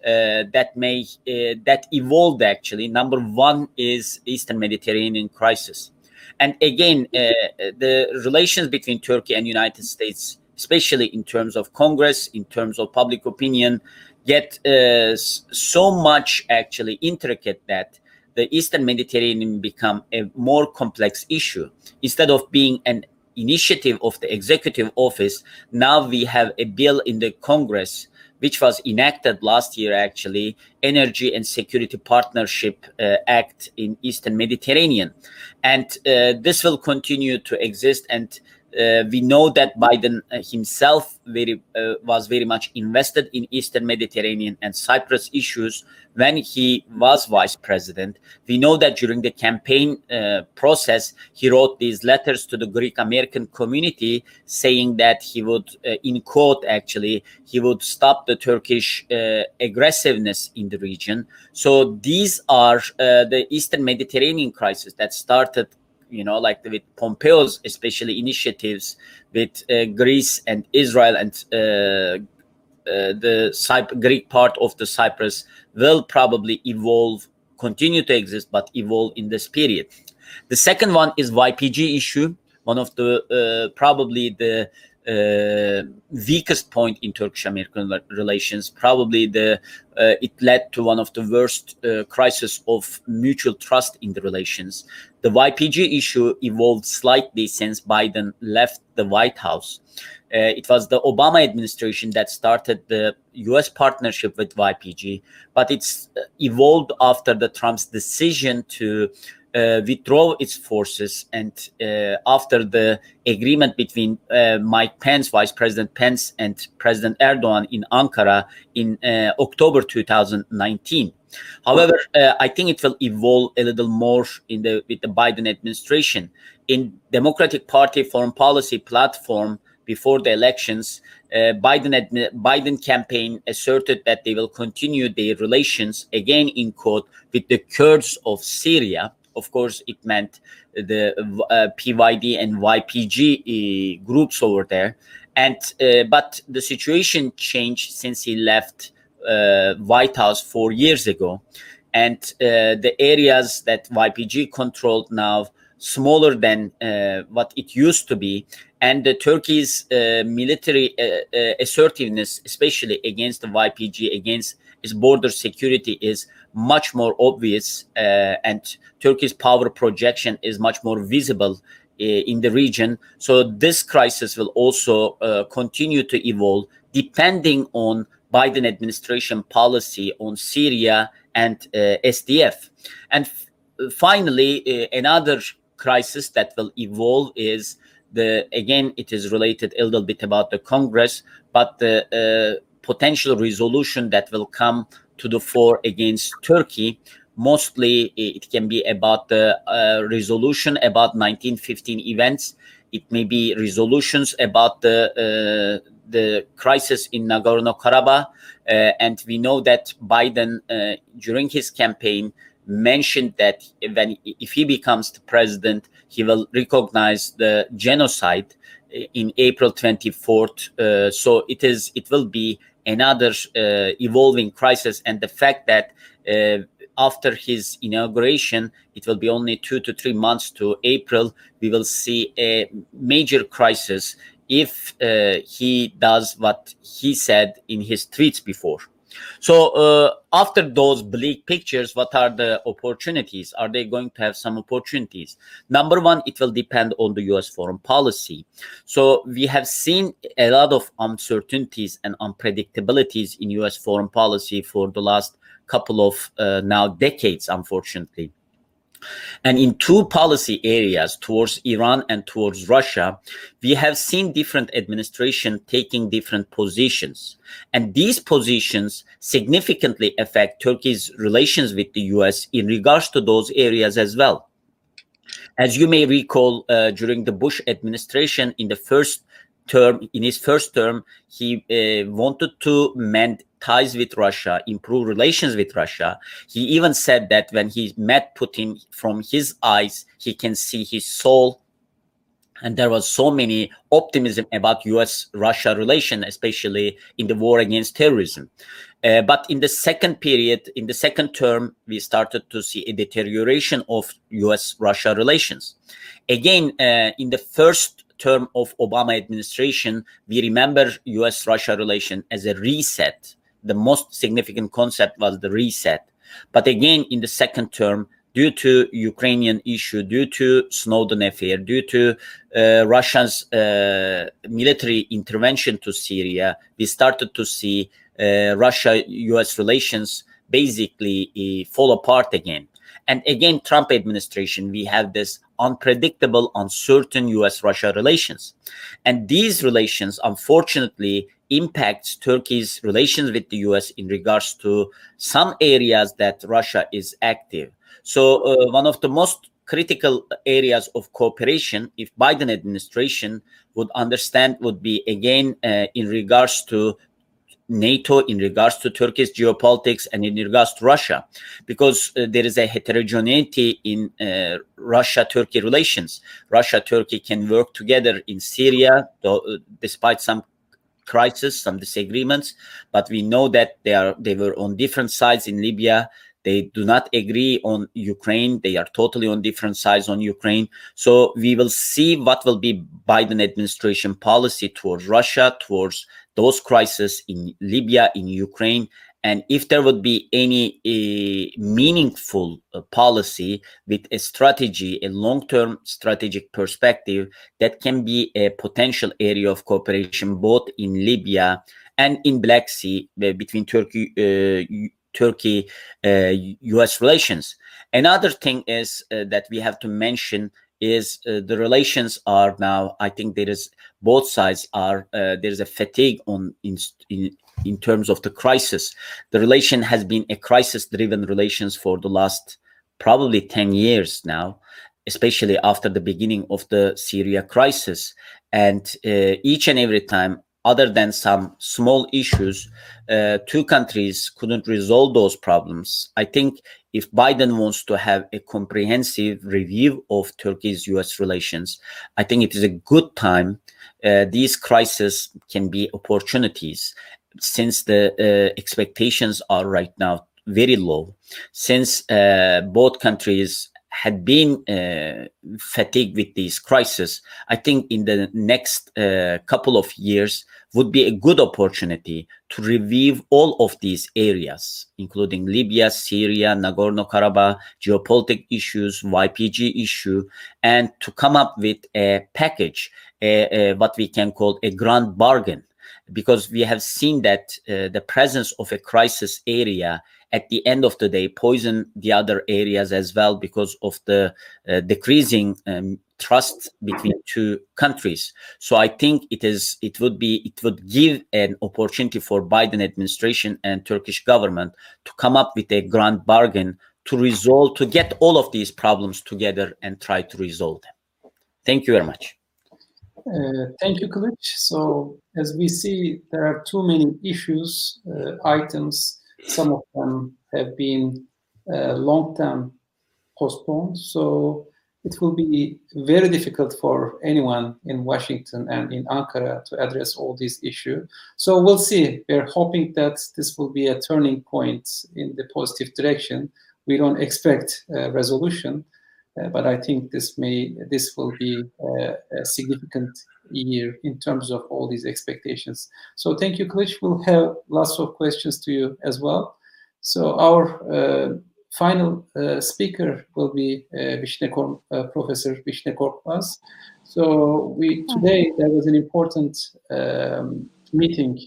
uh, that may uh, that evolved actually. Number one is Eastern Mediterranean crisis, and again, uh, the relations between Turkey and United States, especially in terms of Congress, in terms of public opinion, get uh, so much actually intricate that the Eastern Mediterranean become a more complex issue. Instead of being an initiative of the executive office, now we have a bill in the Congress which was enacted last year actually energy and security partnership uh, act in eastern mediterranean. And uh, this will continue to exist and uh, we know that Biden uh, himself very uh, was very much invested in Eastern Mediterranean and Cyprus issues when he was vice president. We know that during the campaign uh, process, he wrote these letters to the Greek American community saying that he would, uh, in quote, actually, he would stop the Turkish uh, aggressiveness in the region. So these are the Eastern Mediterranean crisis that started you know, like with Pompeo's especially initiatives with uh, Greece and Israel and uh, uh, the Cyp- Greek part of the Cyprus will probably evolve, continue to exist, but evolve in this period. The second one is YPG issue, one of the uh, probably the uh, weakest point in Turkish-American relations. Probably the uh, it led to one of the worst uh, crisis of mutual trust in the relations. The YPG issue evolved slightly since Biden left the White House. Uh, it was the Obama administration that started the US partnership with YPG, but it's uh, evolved after the Trump's decision to withdraw its forces and uh, after the agreement between uh, Mike Pence, Vice President Pence, and President Erdogan in Ankara in uh, October 2019. However, uh, I think it will evolve a little more in the with the Biden administration. In Democratic Party foreign policy platform before the elections, uh, Biden Biden campaign asserted that they will continue their relations again in quote with the Kurds of Syria of course, it meant the uh, PYD and YPG uh, groups over there. And uh, but the situation changed since he left uh, White House four years ago, and uh, the areas that YPG controlled now smaller than uh, what it used to be, and the Turkey's military assertiveness, especially against the YPG, against its border security, is much more obvious uh, and Turkey's power projection is much more visible uh, in the region. So this crisis will also uh, continue to evolve depending on Biden administration policy on Syria and uh, SDF. And finally, uh, another crisis that will evolve is the again it is related a little bit about the Congress, but the uh, potential resolution that will come to the fore against Turkey. Mostly, it can be about the uh, resolution about 1915 events. It may be resolutions about the uh, the crisis in Nagorno-Karabakh, uh, and we know that Biden, uh, during his campaign, mentioned that when if he becomes the president, he will recognize the genocide uh, in April 24th. Uh, so it is it will be another uh, evolving crisis and the fact that uh, after his inauguration, it will be only two to three months to April. We will see a major crisis if uh, he does what he said in his tweets before. So uh, after those bleak pictures, what are the opportunities? Are they going to have some opportunities? Number one, it will depend on the U.S. foreign policy. So we have seen a lot of uncertainties and unpredictabilities in U.S. foreign policy for the last couple of uh, now decades, unfortunately. And in two policy areas, towards Iran and towards Russia, we have seen different administration taking different positions. And these positions significantly affect Turkey's relations with the US in regards to those areas as well. As you may recall, uh, during the Bush administration, in the first term, in his first term, he uh, wanted to mend ties with Russia, improve relations with Russia. He even said that when he met Putin, from his eyes, he can see his soul. And there was so many optimism about U.S.-Russia relation, especially in the war against terrorism. Uh, but in the second period, in the second term, we started to see a deterioration of U.S.-Russia relations. Again, uh, in the first term of Obama administration, we remember U.S.-Russia relation as a reset the most significant concept was the reset. But again, in the second term, due to Ukrainian issue, due to Snowden affair, due to uh, Russia's uh, military intervention to Syria, we started to see uh, Russia-U.S. relations basically uh, fall apart again. And again, Trump administration, we have this unpredictable, uncertain U.S.-Russia relations. And these relations, unfortunately, impacts Turkey's relations with the US in regards to some areas that Russia is active. So uh, one of the most critical areas of cooperation, if Biden administration would understand, would be again uh, in regards to NATO, in regards to Turkey's geopolitics, and in regards to Russia, because uh, there is a heterogeneity in uh, Russia-Turkey relations. Russia-Turkey can work together in Syria, though, uh, despite some crisis, some disagreements, but we know that they are they were on different sides in Libya. They do not agree on Ukraine. They are totally on different sides on Ukraine. So we will see what will be Biden administration policy towards Russia, towards those crises in Libya, in Ukraine, and if there would be any uh, meaningful uh, policy with a strategy, a long-term strategic perspective, that can be a potential area of cooperation both in Libya and in Black Sea uh, between Turkey, uh, Turkey, U.S. Relations. Another thing is that we have to mention is uh, the relations are now i think there is both sides are uh, there is a fatigue on in, in in terms of the crisis. The relation has been a crisis driven relations for the last probably 10 years now especially after the beginning of the syria crisis. And uh, each and every time other than some small issues, uh, two countries couldn't resolve those problems. I think if Biden wants to have a comprehensive review of Turkey's US relations, I think it is a good time. Uh, these crises can be opportunities since the uh, expectations are right now very low, since uh, both countries had been uh, fatigued with these crises, I think in the next uh, couple of years would be a good opportunity to review all of these areas, including Libya, Syria, Nagorno-Karabakh, geopolitical issues, YPG issue, and to come up with a package, a, a, what we can call a grand bargain, because we have seen that uh, the presence of a crisis area at the end of the day poison the other areas as well because of the uh, decreasing um, trust between two countries. So i think it is it would be it would give an opportunity for biden administration and turkish government to come up with a grand bargain to resolve to get all of these problems together and try to resolve them. Thank you very much uh, thank you, Kılıç. So, as we see, there are too many issues, uh, items some of them have been uh, long term postponed. So it will be very difficult for anyone in Washington and in Ankara to address all these issues. So we'll see. We're hoping that this will be a turning point in the positive direction. We don't expect resolution, but I think this may this will be a, a significant year in terms of all these expectations. So thank you, Kılıç. We'll have lots of questions to you as well. So our uh, final uh, speaker will be uh, Vişne uh, Professor Vişne Korkmaz. So we today there was an important um, meeting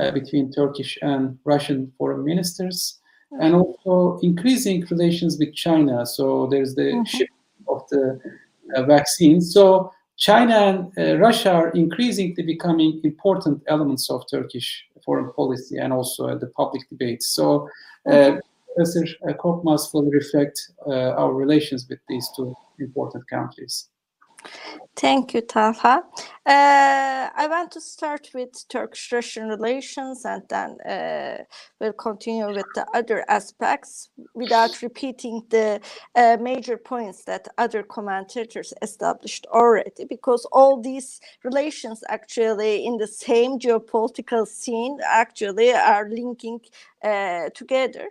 uh, between Turkish and Russian foreign ministers, and also increasing relations with China. So there's the mm-hmm. ship of the uh, vaccine. So China and uh, Russia are increasingly becoming important elements of Turkish foreign policy and also the public debate. So, uh, Professor Korkmaz will reflect uh, our relations with these two important countries. Thank you, Talha. Uh, I want to start with Turkish-Russian relations and then uh, we'll continue with the other aspects without repeating the uh, major points that other commentators established already, because all these relations actually in the same geopolitical scene actually are linking uh, together.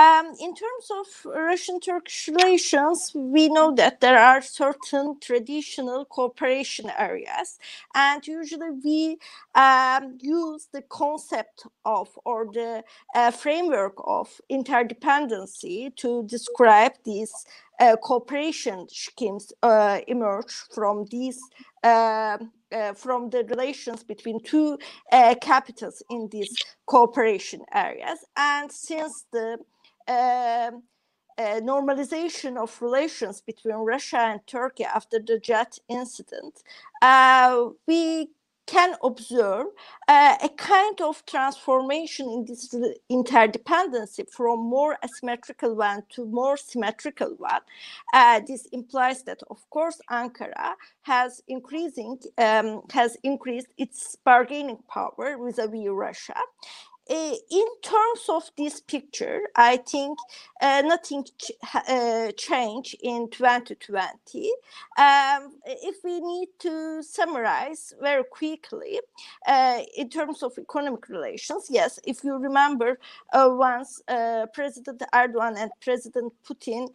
Um, in terms of Russian-Turkish relations, we know that there are certain traditional cooperation areas, and usually we um, use the concept of or the uh, framework of interdependency to describe these uh, cooperation schemes uh, emerge from these uh, uh, from the relations between two uh, capitals in these cooperation areas. And since the um, uh, normalization of relations between Russia and Turkey after the jet incident, uh, we can observe uh, a kind of transformation in this interdependency from more asymmetrical one to more symmetrical one. Uh, this implies that, of course, Ankara has increasing um, has increased its bargaining power vis-a-vis Russia uh, in terms of this picture, I think uh, nothing ch uh, changed in 2020. Um, if we need to summarize very quickly uh, in terms of economic relations, yes, if you remember uh, once uh, President Erdogan and President Putin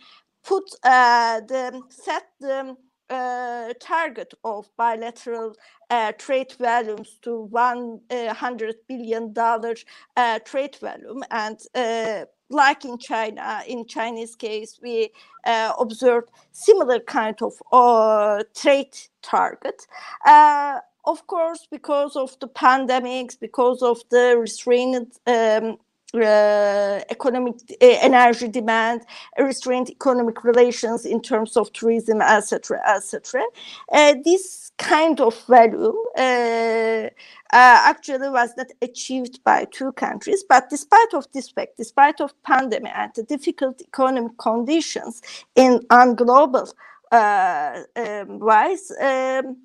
put the set the uh, target of bilateral uh, trade volumes to 100 billion dollar uh, trade volume and uh, like in China, in Chinese case, we uh, observed similar kind of uh, trade target. Uh, of course, because of the pandemics, because of the restrained um, uh, economic uh, energy demand, restrained economic relations in terms of tourism, etc., etc. Uh, this kind of value uh, actually was not achieved by two countries. But despite of this fact, despite of pandemic and the difficult economic conditions in on global uh, um, wise, um,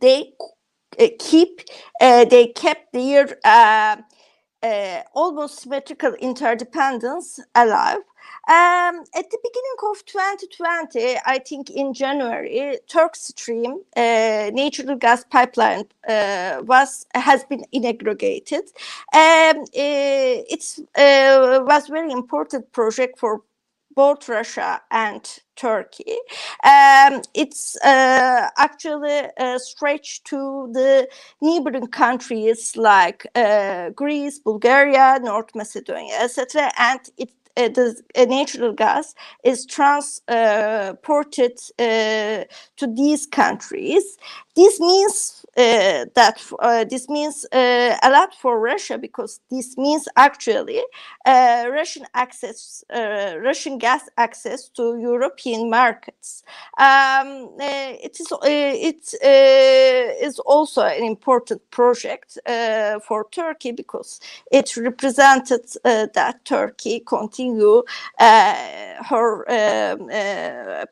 they uh, keep they kept their uh, almost symmetrical interdependence alive. Um, at the beginning of 2020, I think in January, Turkstream uh, natural gas pipeline uh, was has been inaugurated. Um, it uh, was very important project for both Russia and Turkey. Um, it's uh, actually uh, stretched to the neighboring countries like uh, Greece, Bulgaria, North Macedonia, etc. And it uh, the uh, natural gas is transported uh, to these countries. This means uh, that uh, this means uh, a lot for Russia because this means actually Russian access, Russian gas access to European markets. Um, it is it is also an important project for Turkey because it represented that Turkey continue her um,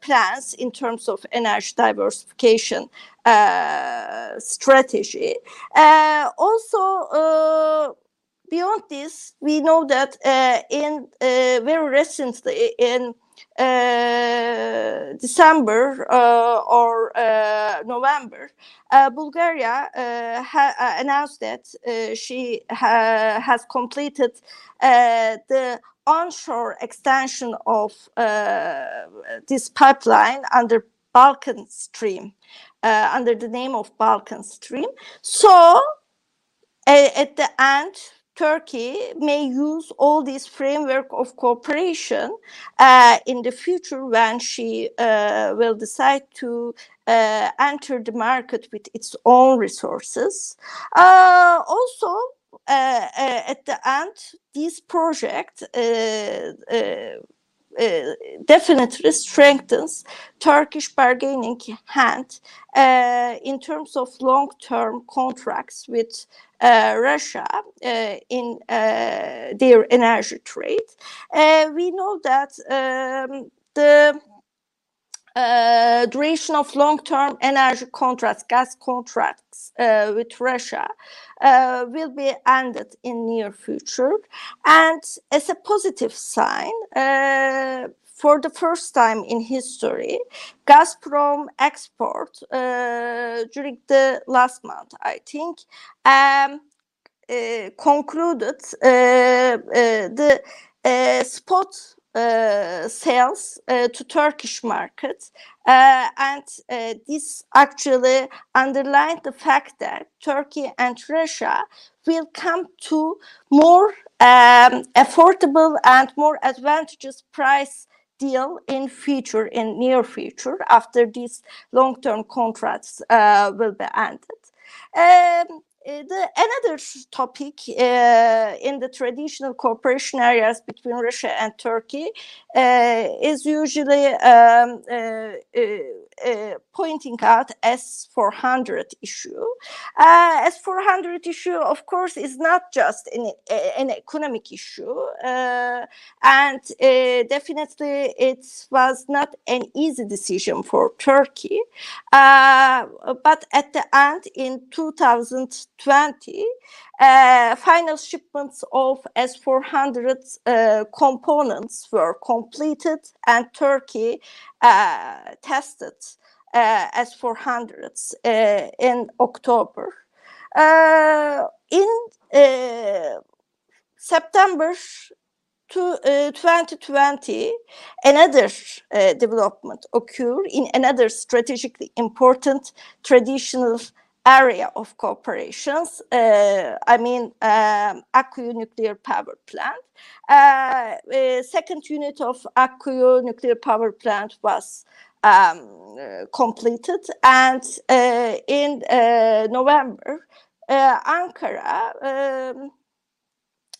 plans in terms of energy diversification uh, strategy. Uh, also, uh, beyond this, we know that in very recently in uh, December uh, or uh, November, Bulgaria announced that she ha- has completed the onshore extension of this pipeline under Balkan Stream uh, under the name of Balkan Stream. So at the end, Turkey may use all this framework of cooperation uh, in the future when she uh, will decide to uh, enter the market with its own resources. Uh, also, uh, uh, at the end, this project definitely strengthens Turkish bargaining hand uh, in terms of long-term contracts with uh, Russia uh, in uh, their energy trade. Uh, we know that um, the uh, duration of long-term energy contracts, gas contracts uh, with Russia uh, will be ended in near future. And as a positive sign, uh, for the first time in history, Gazprom export uh, during the last month, I think, um, concluded the spot uh, sales uh, to Turkish markets. Uh, and uh, this actually underlined the fact that Turkey and Russia will come to more um, affordable and more advantageous price deal in future, in near future, after these long-term contracts uh, will be ended. Um, the another topic uh, in the traditional cooperation areas between Russia and Turkey uh, is usually um, uh, uh, pointing out S400 issue. S400 issue, of course, is not just an, an economic issue, and definitely it was not an easy decision for Turkey. but at the end, in 2000 2020, uh, final shipments of S400 uh, components were completed and Turkey uh, tested uh, S400s uh, in October. Uh, in September to, 2020, another development occurred in another strategically important traditional area of cooperations. Uh, I mean, um, Akkuyu nuclear power plant. Uh, uh, second unit of Akkuyu nuclear power plant was um, completed, and in November, Ankara. Um,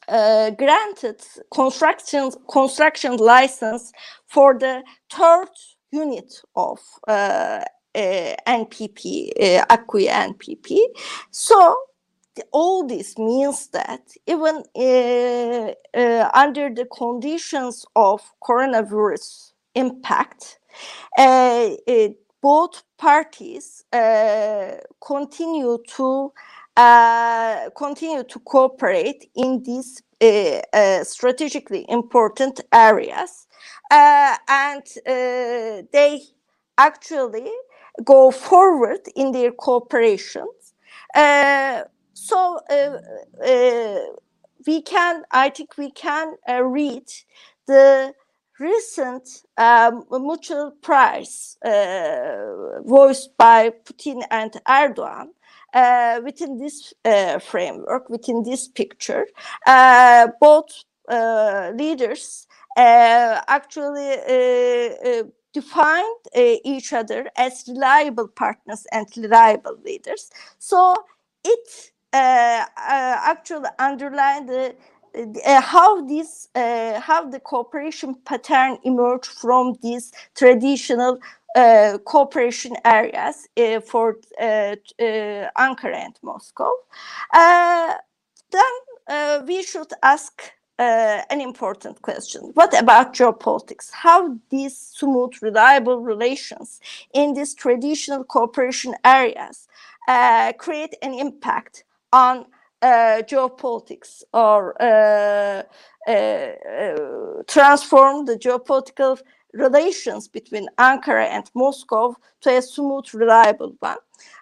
uh, granted construction construction license for the third unit of uh, uh, NPP, uh, Akkuyu NPP. So all this means that even uh, uh, under the conditions of coronavirus impact, uh, both parties continue to continue to cooperate in these strategically important areas, and they actually go forward in their cooperation. Uh, so uh, uh, we can, I think we can uh, read the recent um, mutual prize uh, voiced by Putin and Erdogan uh, within this framework, within this picture. both leaders actually defined uh, each other as reliable partners and reliable leaders. So it uh, actually underlined the, uh, how this uh, how the cooperation pattern emerged from these traditional uh, cooperation areas for Ankara and Moscow. then we should ask uh, an important question. What about geopolitics? How these smooth, reliable relations in these traditional cooperation areas uh, create an impact on uh, geopolitics or uh, uh, uh, transform the geopolitical relations between Ankara and Moscow to a smooth, reliable one.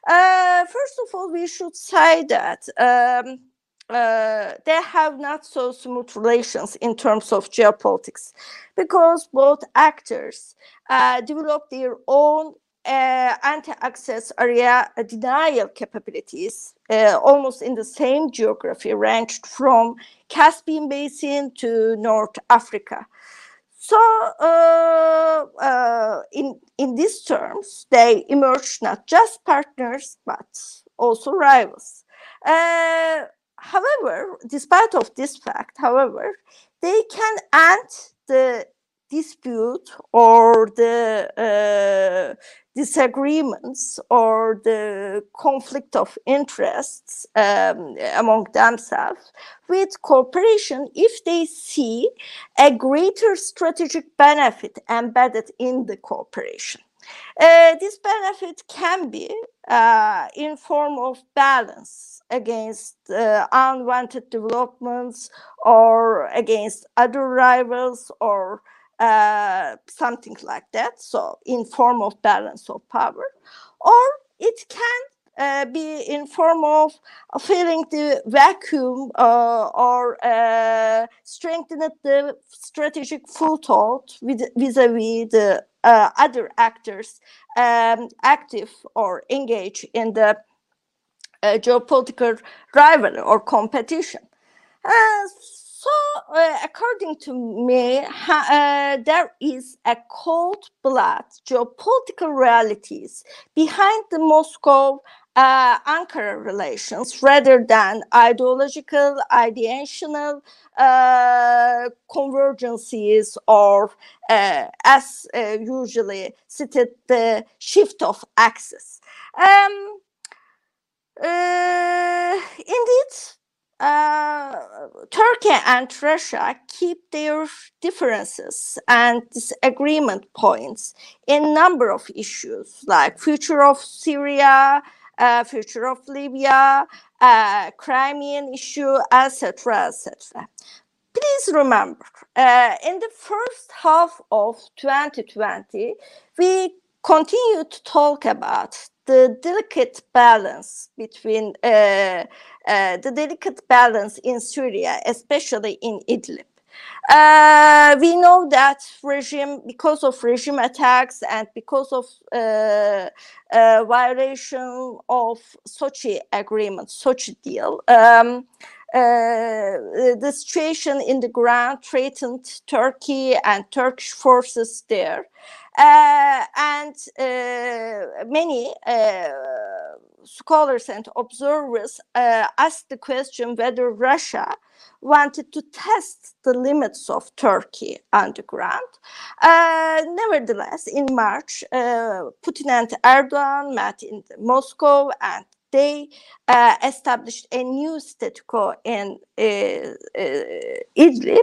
first of all, we should say that um, uh, they have not so smooth relations in terms of geopolitics because both actors uh, develop their own uh, anti-access area denial capabilities uh, almost in the same geography ranged from Caspian Basin to North Africa. So uh, uh, in, in these terms, they emerge not just partners, but also rivals. Uh, however, despite of this fact, however, they can end the dispute or the uh, disagreements or the conflict of interests um, among themselves with cooperation if they see a greater strategic benefit embedded in the cooperation. Uh, this benefit can be uh, in form of balance against uh, unwanted developments or against other rivals or uh, something like that. So in form of balance of power, or it can uh, be in form of filling the vacuum uh, or strengthening the strategic foothold vis-a-vis the uh, other actors um, active or engaged in the uh, geopolitical rivalry or competition. Uh, so, uh, according to me, uh, there is a cold blood geopolitical realities behind the Moscow uh, relations rather than ideological, ideational uh, convergences or, uh, as uh, usually cited, the shift of axis. Um, uh, indeed, uh, Turkey and Russia keep their differences and disagreement points in number of issues like future of Syria, uh, future of Libya, uh, Crimean issue, etc., etc. Please remember, uh, in the first half of 2020, we continued to talk about the delicate balance between uh, uh, the delicate balance in Syria, especially in Idlib. Uh, we know that regime, because of regime attacks and because of uh, uh, violation of Sochi agreement, Sochi deal, um, uh, the situation in the ground threatened Turkey and Turkish forces there. Uh, and uh, many scholars and observers asked the question whether Russia wanted to test the limits of Turkey on the ground. Uh, nevertheless, in March, uh, Putin and Erdogan met in Moscow and they uh, established a new statu quo in uh, uh, Idlib,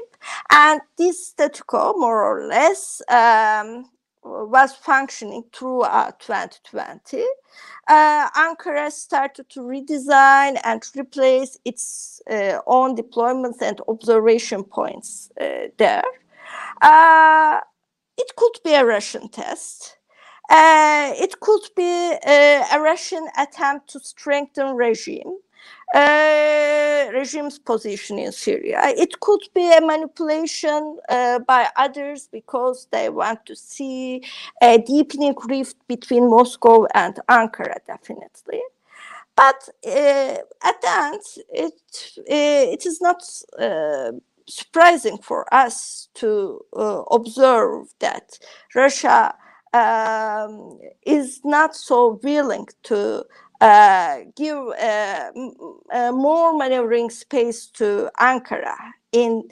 and this statu quo, more or less, um, was functioning throughout 2020. Uh, Ankara started to redesign and replace its uh, own deployments and observation points uh, there. it could be a Russian test. Uh, it could be uh, a Russian attempt to strengthen regime, uh, regime's position in Syria. It could be a manipulation uh, by others because they want to see a deepening rift between Moscow and Ankara, definitely. But uh, at the end, it uh, it is not surprising for us to observe that Russia um, is not so willing to uh, give uh, uh, more maneuvering space to Ankara in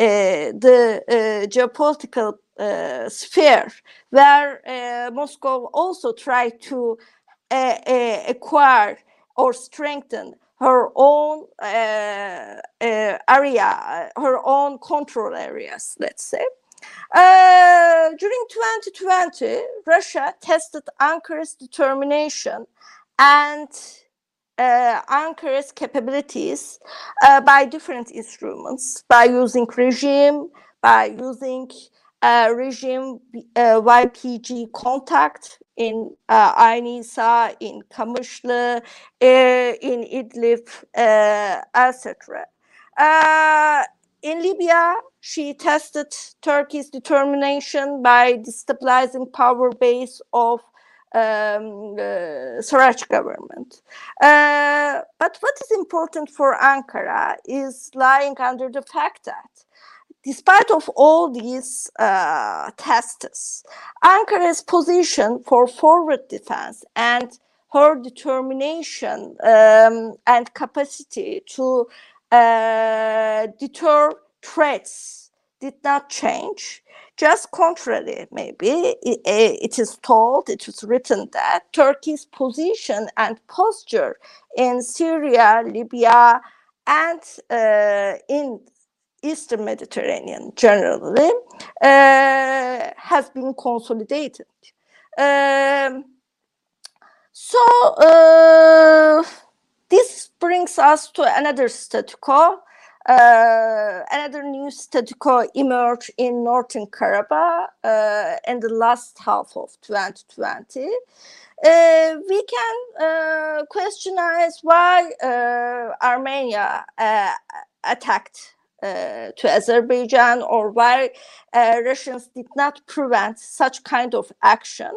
uh, the uh, geopolitical sphere, where Moscow also tried to acquire or strengthen her own area, her own control areas, let's say. Uh, during 2020, Russia tested Ankara's determination and uh, Ankara's capabilities uh, by different instruments, by using regime, by using uh, regime uh, YPG contact in uh, Ayn Issa, in Kamışlı, uh, in Idlib, uh, etc. Uh, in Libya, she tested Turkey's determination by destabilizing power base of um, uh, government. Uh, but what is important for Ankara is lying under the fact that despite of all these uh, tests, Ankara's position for forward defense and her determination um, and capacity to uh, deter threats did not change. Just contrary, maybe it, it is told, it was written that Turkey's position and posture in Syria, Libya, and uh, in Eastern Mediterranean generally uh, has been consolidated. Um, so uh, this brings us to another statu quo uh, another new statu quo emerged in Nagorno-Karabakh uh, in the last half of 2020. Uh, we can uh, questionize why uh, Armenia uh, attacked uh, to Azerbaijan or why Russians did not prevent such kind of action.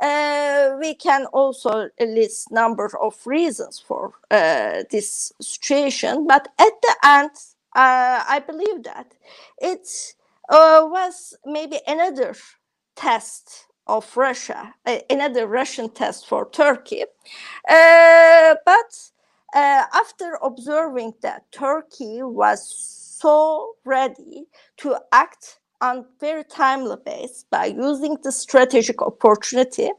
We can also list number of reasons for this situation, but at the end, uh, I believe that it uh, was maybe another test of Russia, uh, another Russian test for Turkey. Uh, but uh, after observing that Turkey was so ready to act on very timely basis by using the strategic opportunity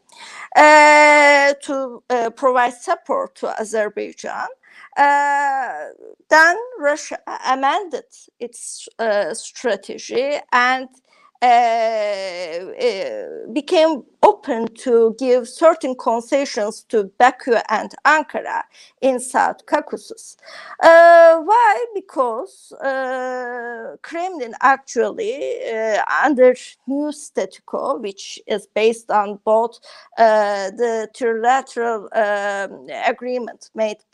uh, to uh, provide support to Azerbaijan, uh, then Russia amended its uh, strategy and became open to give certain concessions to Baku and Ankara in South Caucasus. Uh, why? Because uh, Kremlin actually, uh, under new statu quo, which is based on both uh, the trilateral um, agreement made uh,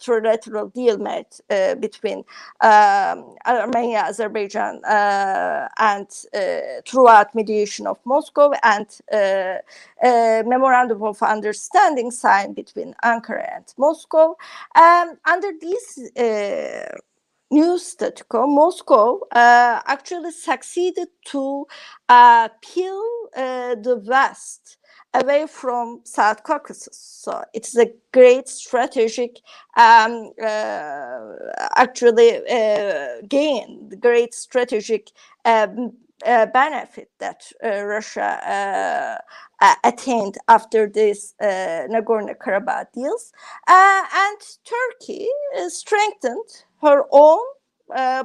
trilateral deal made uh, between um, Armenia, Azerbaijan, uh, and uh, throughout mediation of Moscow, and uh, a memorandum of understanding signed between Ankara and Moscow. Um, under this new statu quo, Moscow uh, actually succeeded to uh, peel uh, the West away from South Caucasus. So it's a great strategic, um, uh, actually, uh, gain, great strategic um, uh, benefit that uh, Russia uh, attained after this uh, Nagorno-Karabakh deals. and Turkey strengthened her own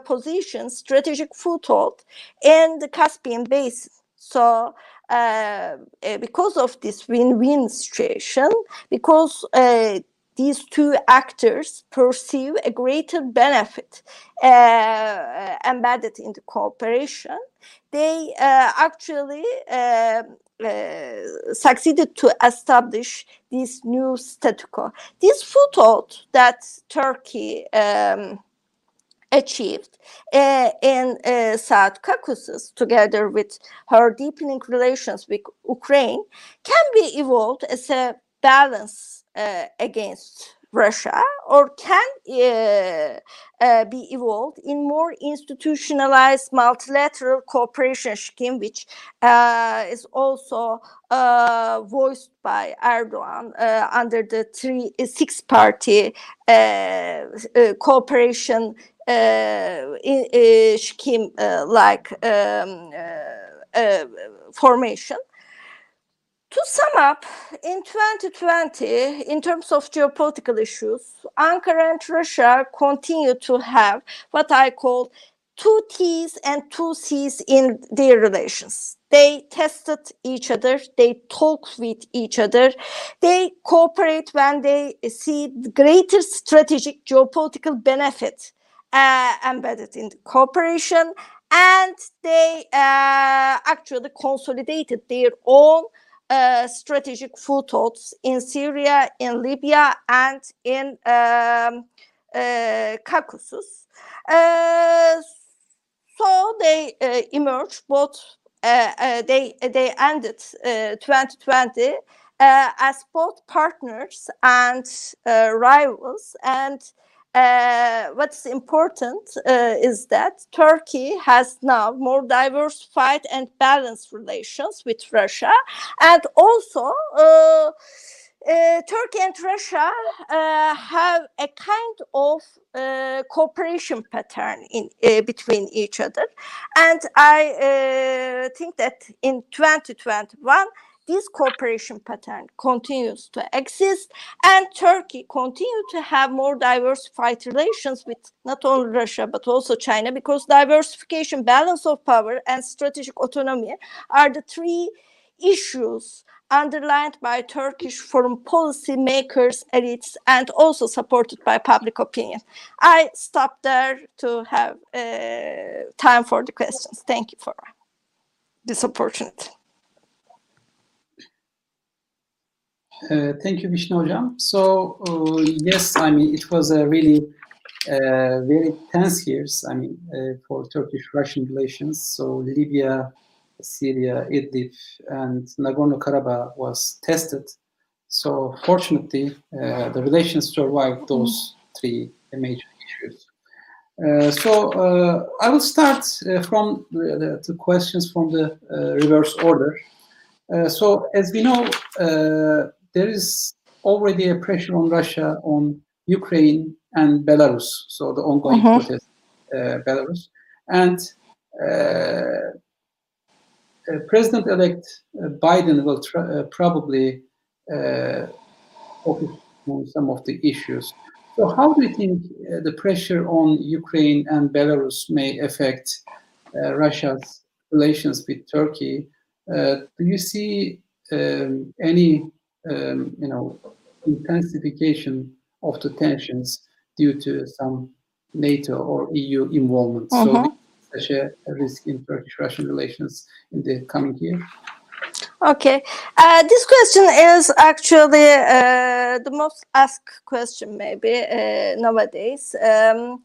position, strategic foothold in the Caspian Basin. So uh, uh, because of this win-win situation, because uh, these two actors perceive a greater benefit uh, embedded in the cooperation, they uh, actually uh, succeeded to establish this new statu quo. This foothold that Turkey um, achieved. Uh, in uh, South Caucasus, together with her deepening relations with Ukraine, can be evolved as a balance uh, against Russia or can uh, uh, be evolved in more institutionalized multilateral cooperation scheme, which uh, is also voiced by Erdogan under the three six party uh, Uh, cooperation uh, scheme uh, like um, formation to sum up, in 2020, in terms of geopolitical issues, Ankara and Russia continue to have what I call two T's and two C's in their relations. They tested each other, they talk with each other, they cooperate when they see greater strategic geopolitical benefit uh, embedded in the cooperation, and they uh, actually consolidated their own uh, strategic footholds in Syria, in Libya, and in um, uh, Caucasus. Uh, so they uh, emerged both. Uh, uh, they they ended 2020 as both partners and rivals, and uh, what's important uh, is that Turkey has now more diversified and balanced relations with Russia, and also uh, uh Turkey and Russia uh, have a kind of uh, cooperation pattern in between each other, and I think that in 2021 this cooperation pattern continues to exist and Turkey continue to have more diversified relations with not only Russia but also China because diversification, balance of power and strategic autonomy are the three issues underlined by Turkish foreign policy makers, elites, and also supported by public opinion. I stop there to have uh, time for the questions. Thank you for this opportunity. Uh, thank you, Vişne. So, uh, yes, I mean, it was a really uh, very tense years, I mean, uh, for Turkish-Russian relations. So, Libya, Syria, Idlib, and Nagorno-Karabakh was tested. So, fortunately, uh, the relations survived those three major issues. Uh, so I will start from the, the, questions from the reverse order. so as we know, there is already a pressure on Russia on Ukraine and Belarus, so the ongoing uh-huh. protest uh, Belarus, and uh, uh President-elect uh, Biden will uh, probably focus on some of the issues. So, how do you think the pressure on Ukraine and Belarus may affect Russia's relations with Turkey? do you see um, any um, you know, intensification of the tensions due to some NATO or EU involvement. Mm-hmm. So, such a risk in Turkish-Russian relations in the coming year. Okay. Uh, this question is actually uh, the most asked question, maybe uh, nowadays. Um,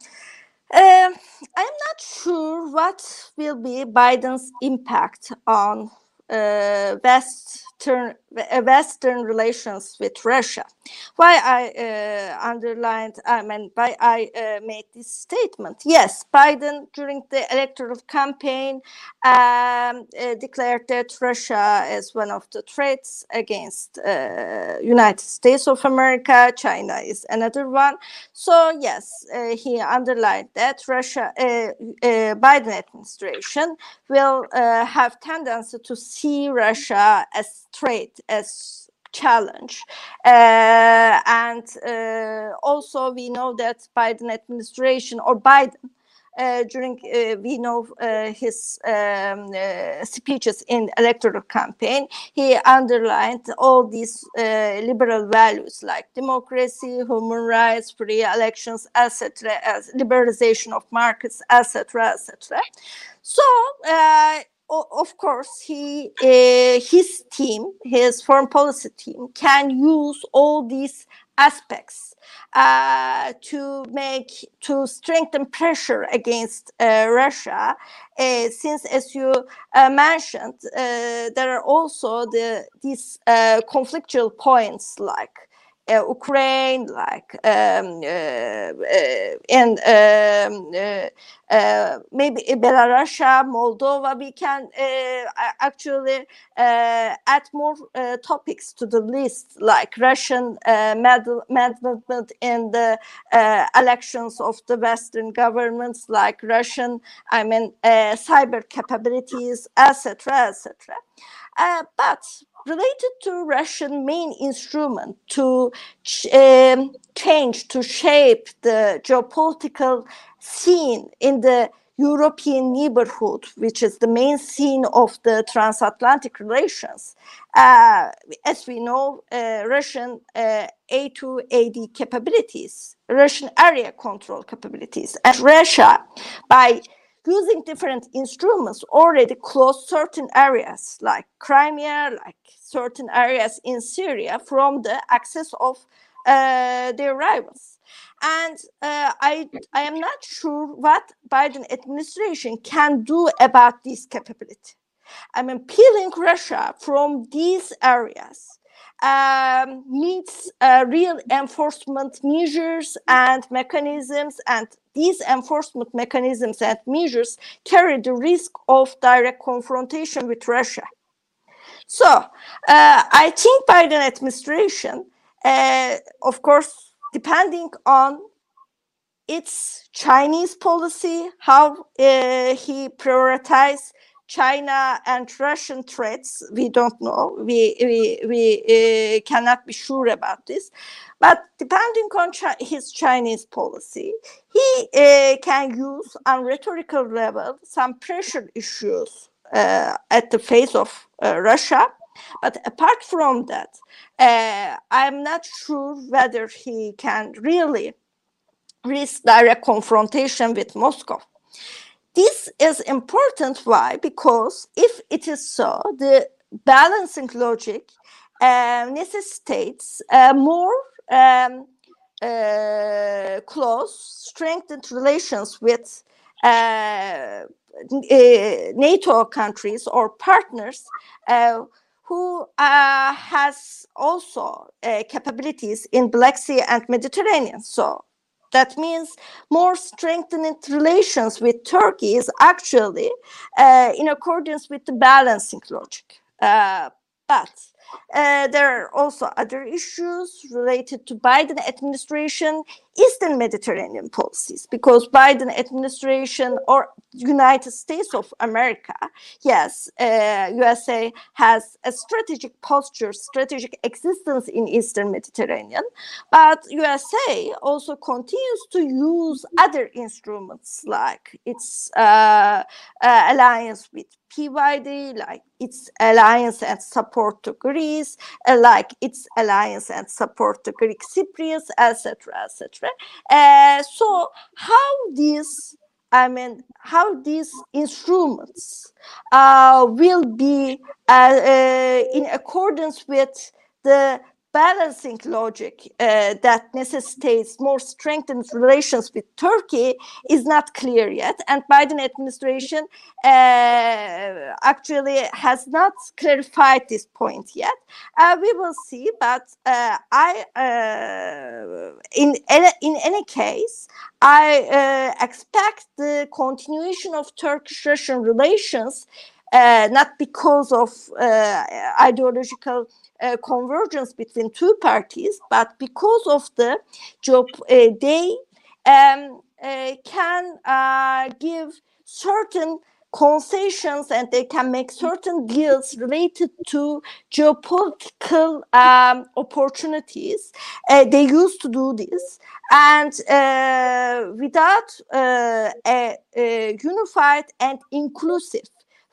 uh, I'm not sure what will be Biden's impact on uh, Western uh, Western relations with Russia. Why I uh, underlined, I mean, why I uh, made this statement. Yes, Biden during the electoral campaign um, uh, declared that Russia is one of the threats against uh, United States of America. China is another one. So yes, uh, he underlined that Russia, Biden administration will have tendency to see Russia as threat, as challenge. Uh, and uh, also we know that Biden administration or Biden uh, during uh, we know uh, his um, uh, speeches in electoral campaign he underlined all these liberal values like democracy human rights free elections etc as liberalization of markets etc etc so of course, he uh, his team, his foreign policy team, can use all these aspects uh, to make to strengthen pressure against uh, Russia. Uh, since, as you uh, mentioned, uh, there are also the these conflictual points like uh, Ukraine, like um, uh, uh, and um, maybe Belarus, Moldova, we can actually add more topics to the list, like Russian management in the elections of the Western governments, like Russian, I mean, cyber capabilities, etc., etc. Uh, but related to Russian main instrument to um, change, to shape the geopolitical scene in the European neighborhood, which is the main scene of the transatlantic relations. Uh, as we know, uh, Russian uh, A2AD capabilities, Russian area control capabilities, and Russia, by using different instruments already closed certain areas like Crimea, like certain areas in Syria from the access of uh, their rivals. And uh, I, I am not sure what Biden administration can do about this capability. I mean, peeling Russia from these areas um, needs uh, real enforcement measures and mechanisms and these enforcement mechanisms and measures carry the risk of direct confrontation with Russia. So uh, I think Biden administration, uh, of course, depending on its Chinese policy, how uh, he prioritizes China and Russian threats, we don't know. We we we uh, cannot be sure about this. But depending on Chi his Chinese policy, he uh, can use on rhetorical level some pressure issues uh, at the face of uh, Russia. But apart from that, uh, I'm not sure whether he can really risk direct confrontation with Moscow. This is important. Why? Because if it is so, the balancing logic uh, necessitates more um, uh, close, strengthened relations with uh, uh, NATO countries or partners uh, who has also capabilities in Black Sea and Mediterranean. So that means more strengthened relations with Turkey is actually uh, in accordance with the balancing logic. Uh, but uh, there are also other issues related to Biden administration, Eastern Mediterranean policies, because Biden administration or United States of America, yes, uh, USA has a strategic posture, strategic existence in Eastern Mediterranean, but USA also continues to use other instruments like its uh, uh alliance with PYD, like its alliance and support to Greece, uh, like its alliance and support to Greek Cypriots, etc., etc. Uh, so, how these I mean, how these instruments uh, will be uh, uh, in accordance with the balancing logic uh, that necessitates more strengthened relations with Turkey is not clear yet, and Biden administration uh, actually has not clarified this point yet. Uh, we will see, but uh, I, uh, in in any case, I uh, expect the continuation of Turkish-Russian relations. Not because of ideological uh, convergence between two parties, but because of the job, uh, they um, uh, can uh, give certain concessions and they can make certain deals related to geopolitical um, opportunities. Uh, they used to do this, and uh, without uh, a, a, unified and inclusive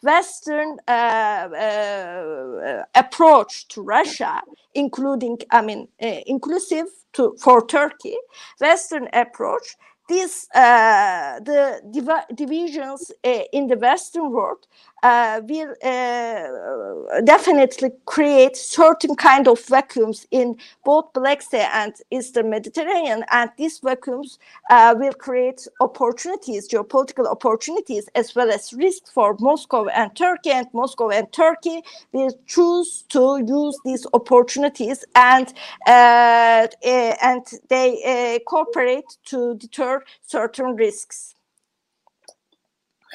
Western uh, uh, approach to Russia, including, I mean, uh, inclusive to for Turkey, Western approach these uh, the div- divisions uh, in the western world uh, will uh, definitely create certain kind of vacuums in both black sea and eastern mediterranean and these vacuums uh, will create opportunities geopolitical opportunities as well as risks for moscow and turkey and moscow and turkey will choose to use these opportunities and uh, and they cooperate to deter certain risks.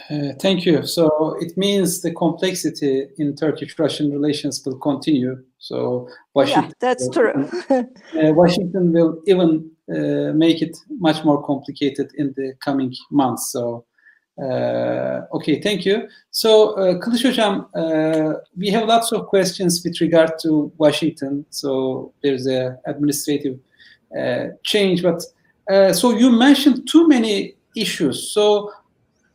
Uh, thank you. So it means the complexity in Turkish-Russian relations will continue. So Washington, yeah, that's will, true. uh, Washington will even uh, make it much more complicated in the coming months. So uh, okay, thank you. So uh, Kılıç Hocam, uh, we have lots of questions with regard to Washington. So there's a administrative uh, change, but uh, so you mentioned too many issues. So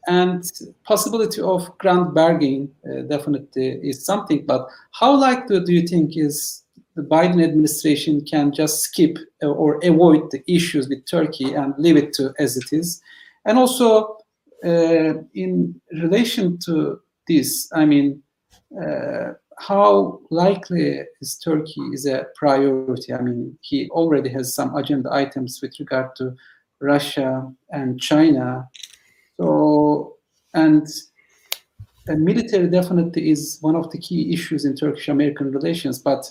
and possibility of grand bargaining uh, definitely is something. But how likely do you think is the Biden administration can just skip uh, or avoid the issues with Turkey and leave it to as it is? And also, uh, in relation to this, I mean, uh, how likely is Turkey is a priority? I mean, he already has some agenda items with regard to Russia and China. So, and, and military definitely is one of the key issues in Turkish-American relations. But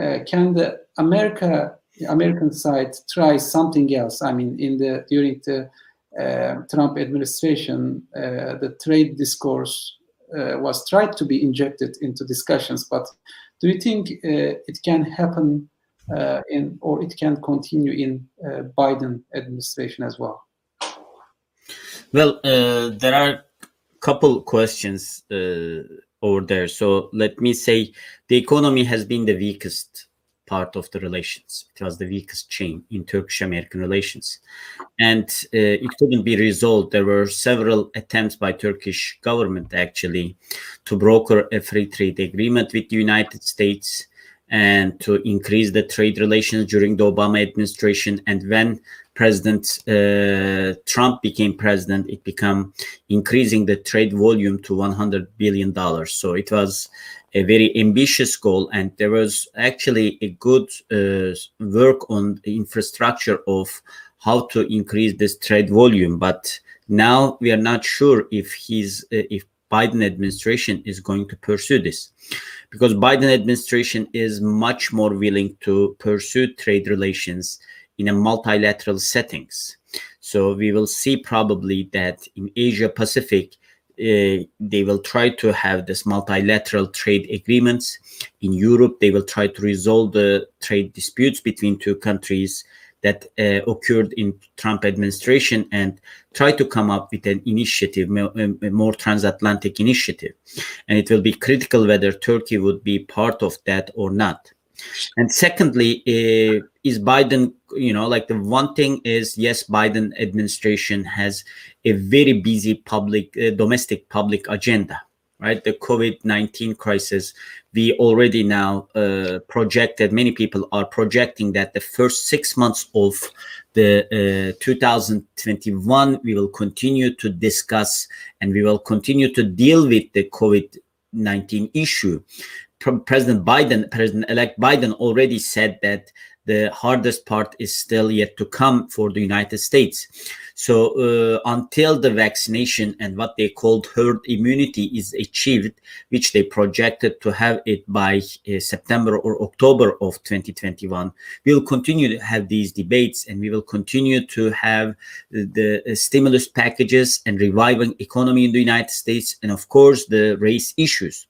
uh, can the America American side try something else? I mean, in the during the uh, Trump administration, uh, the trade discourse uh, was tried to be injected into discussions. But do you think uh, it can happen uh, in, or it can continue in Biden administration as well? Well, there are a couple questions over there. So let me say the economy has been the weakest part of the relations. It was the weakest chain in Turkish-American relations, and uh, it couldn't be resolved. There were several attempts by Turkish government actually to broker a free trade agreement with the United States and to increase the trade relations during the Obama administration. And when President uh, Trump became president, it became increasing the trade volume to 100 billion dollars. So it was a very ambitious goal, and there was actually a good uh, work on the infrastructure of how to increase this trade volume. But now we are not sure if he's uh, if Biden administration is going to pursue this, because Biden administration is much more willing to pursue trade relations in a multilateral settings. So we will see probably that in Asia Pacific uh, they will try to have this multilateral trade agreements. In Europe, they will try to resolve the trade disputes between two countries that uh, occurred in Trump administration and try to come up with an initiative, a more transatlantic initiative. And it will be critical whether Turkey would be part of that or not. And secondly, uh, is Biden, you know, like the one thing is, yes, Biden administration has a very busy public, uh, domestic public agenda. right? The COVID 19 crisis. We already now uh, projected, many people are projecting that the first six months of the uh, 2021, we will continue to discuss and we will continue to deal with the COVID 19 issue. President Biden, President elect Biden already said that the hardest part is still yet to come for the United States. So uh, until the vaccination and what they called herd immunity is achieved, which they projected to have it by uh, September or October of 2021, we will continue to have these debates and we will continue to have the, the stimulus packages and reviving economy in the United States and of course the race issues.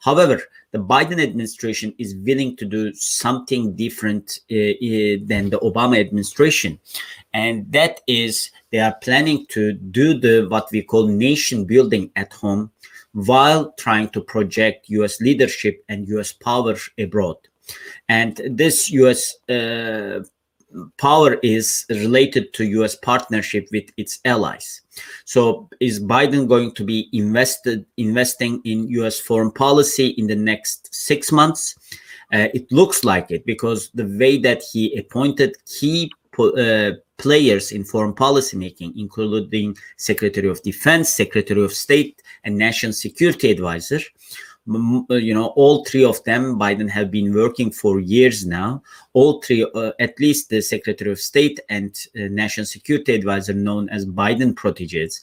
However, the Biden administration is willing to do something different uh, uh, than the Obama administration, and that is they are planning to do the what we call nation building at home, while trying to project U.S. leadership and U.S. power abroad. And this U.S. Uh, power is related to US partnership with its allies. So is Biden going to be invested investing in US foreign policy in the next 6 months? Uh, it looks like it because the way that he appointed key uh, players in foreign policy making, including Secretary of Defense, Secretary of State, and National Security Advisor, you know all three of them biden have been working for years now all three uh, at least the secretary of state and uh, national security advisor known as biden proteges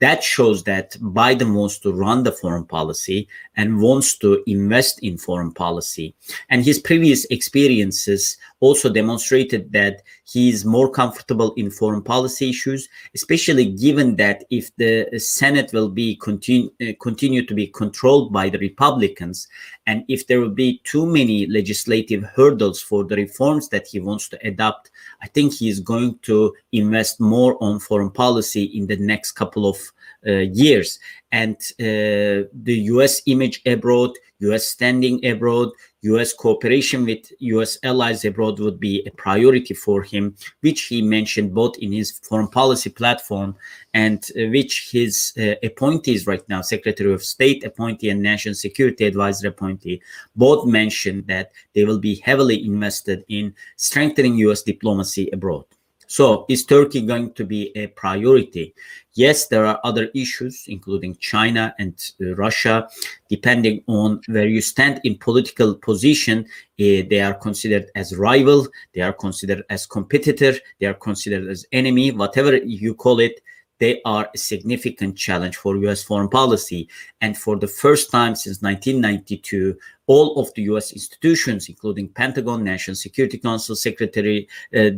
that shows that Biden wants to run the foreign policy and wants to invest in foreign policy. And his previous experiences also demonstrated that he is more comfortable in foreign policy issues, especially given that if the Senate will be continue, uh, continue to be controlled by the Republicans, and if there will be too many legislative hurdles for the reforms that he wants to adopt, I think he is going to invest more on foreign policy in the next couple of uh, years. And uh, the US image abroad, US standing abroad, US cooperation with US allies abroad would be a priority for him, which he mentioned both in his foreign policy platform and uh, which his uh, appointees right now, Secretary of State appointee and National Security Advisor appointee, both mentioned that they will be heavily invested in strengthening US diplomacy abroad. So is Turkey going to be a priority? Yes, there are other issues, including China and uh, Russia. Depending on where you stand in political position, uh, they are considered as rival, they are considered as competitor, they are considered as enemy, whatever you call it they are a significant challenge for US foreign policy. And for the first time since 1992, all of the US institutions, including Pentagon, National Security Council Secretary, uh, uh,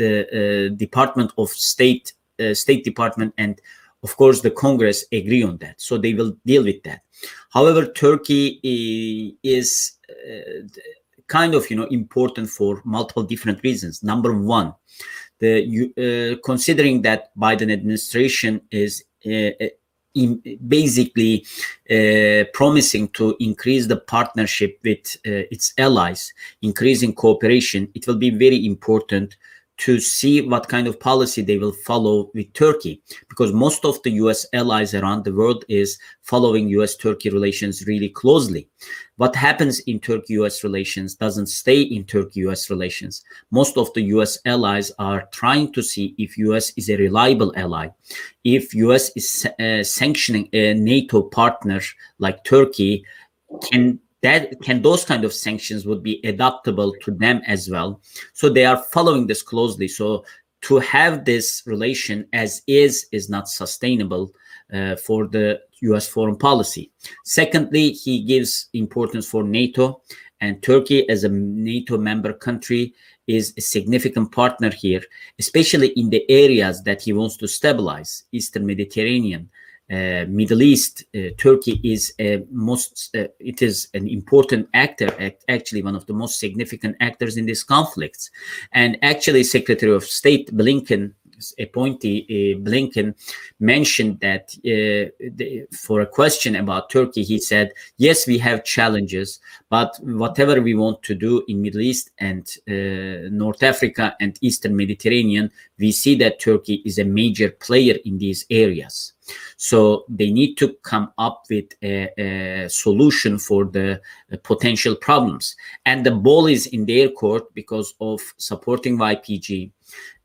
the uh, Department of State, uh, State Department, and of course the Congress agree on that. So they will deal with that. However, Turkey is uh, kind of, you know, important for multiple different reasons. Number one, the uh, considering that Biden administration is basically uh, promising to increase the partnership with uh, its allies, increasing cooperation, it will be very important to see what kind of policy they will follow with Turkey, because most of the US allies around the world is following US Turkey relations really closely. What happens in Turkey US relations doesn't stay in Turkey US relations. Most of the US allies are trying to see if US is a reliable ally. If US is uh, sanctioning a NATO partner like Turkey, can that can those kind of sanctions would be adaptable to them as well. So they are following this closely. So to have this relation as is is not sustainable uh, for the US foreign policy. Secondly he gives importance for NATO and Turkey as a NATO member country is a significant partner here especially in the areas that he wants to stabilize eastern mediterranean Middle East, uh, Turkey is a most uh, it is an important actor, actually one of the most significant actors in these conflicts. And actually, Secretary of State Blinken appointee uh, Blinken mentioned that uh, the, for a question about Turkey, he said, "Yes, we have challenges, but whatever we want to do in Middle East and uh, North Africa and Eastern Mediterranean, we see that Turkey is a major player in these areas." So they need to come up with a, a solution for the uh, potential problems. And the ball is in their court because of supporting YPG,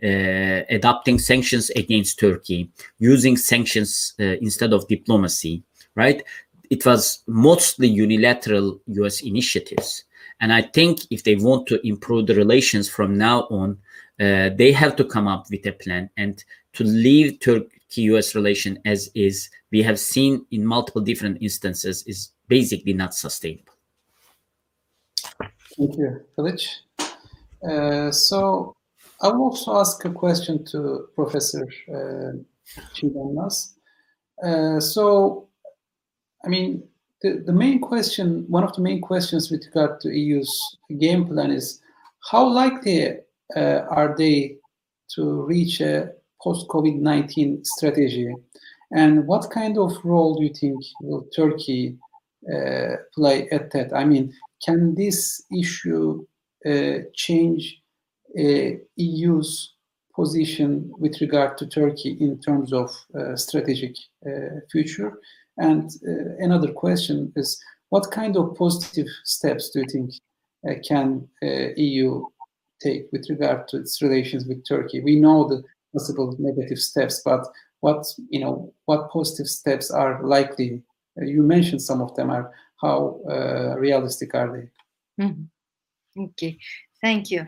uh, adopting sanctions against Turkey, using sanctions uh, instead of diplomacy, right? It was mostly unilateral US initiatives. And I think if they want to improve the relations from now on, uh, they have to come up with a plan and to leave Turkey US relation as is, we have seen in multiple different instances, is basically not sustainable. Thank you, Kılıç. Uh, so I will also ask a question to Professor uh, Çiğdem uh, so, I mean, the, the main question, one of the main questions with regard to EU's game plan is how likely uh, are they to reach a post-COVID-19 strategy? And what kind of role do you think will Turkey uh, play at that? I mean, can this issue uh, change EU's position with regard to Turkey in terms of uh, strategic uh, future? And uh, another question is, what kind of positive steps do you think can EU take with regard to its relations with Turkey? We know the possible negative steps, but what you know, what positive steps are likely? Uh, you mentioned some of them. Are how uh, realistic are they? Mm -hmm. Okay, thank you.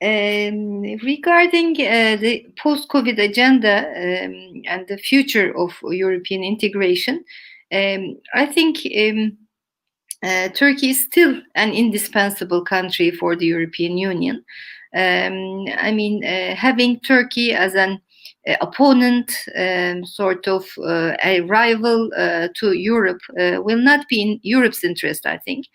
Um, regarding uh, the post-COVID agenda um, and the future of European integration, um, I think um, uh, Turkey is still an indispensable country for the European Union. Um, I mean, uh, having Turkey as an uh, opponent, um, sort of uh, a rival uh, to Europe, will not be in Europe's interest, I think.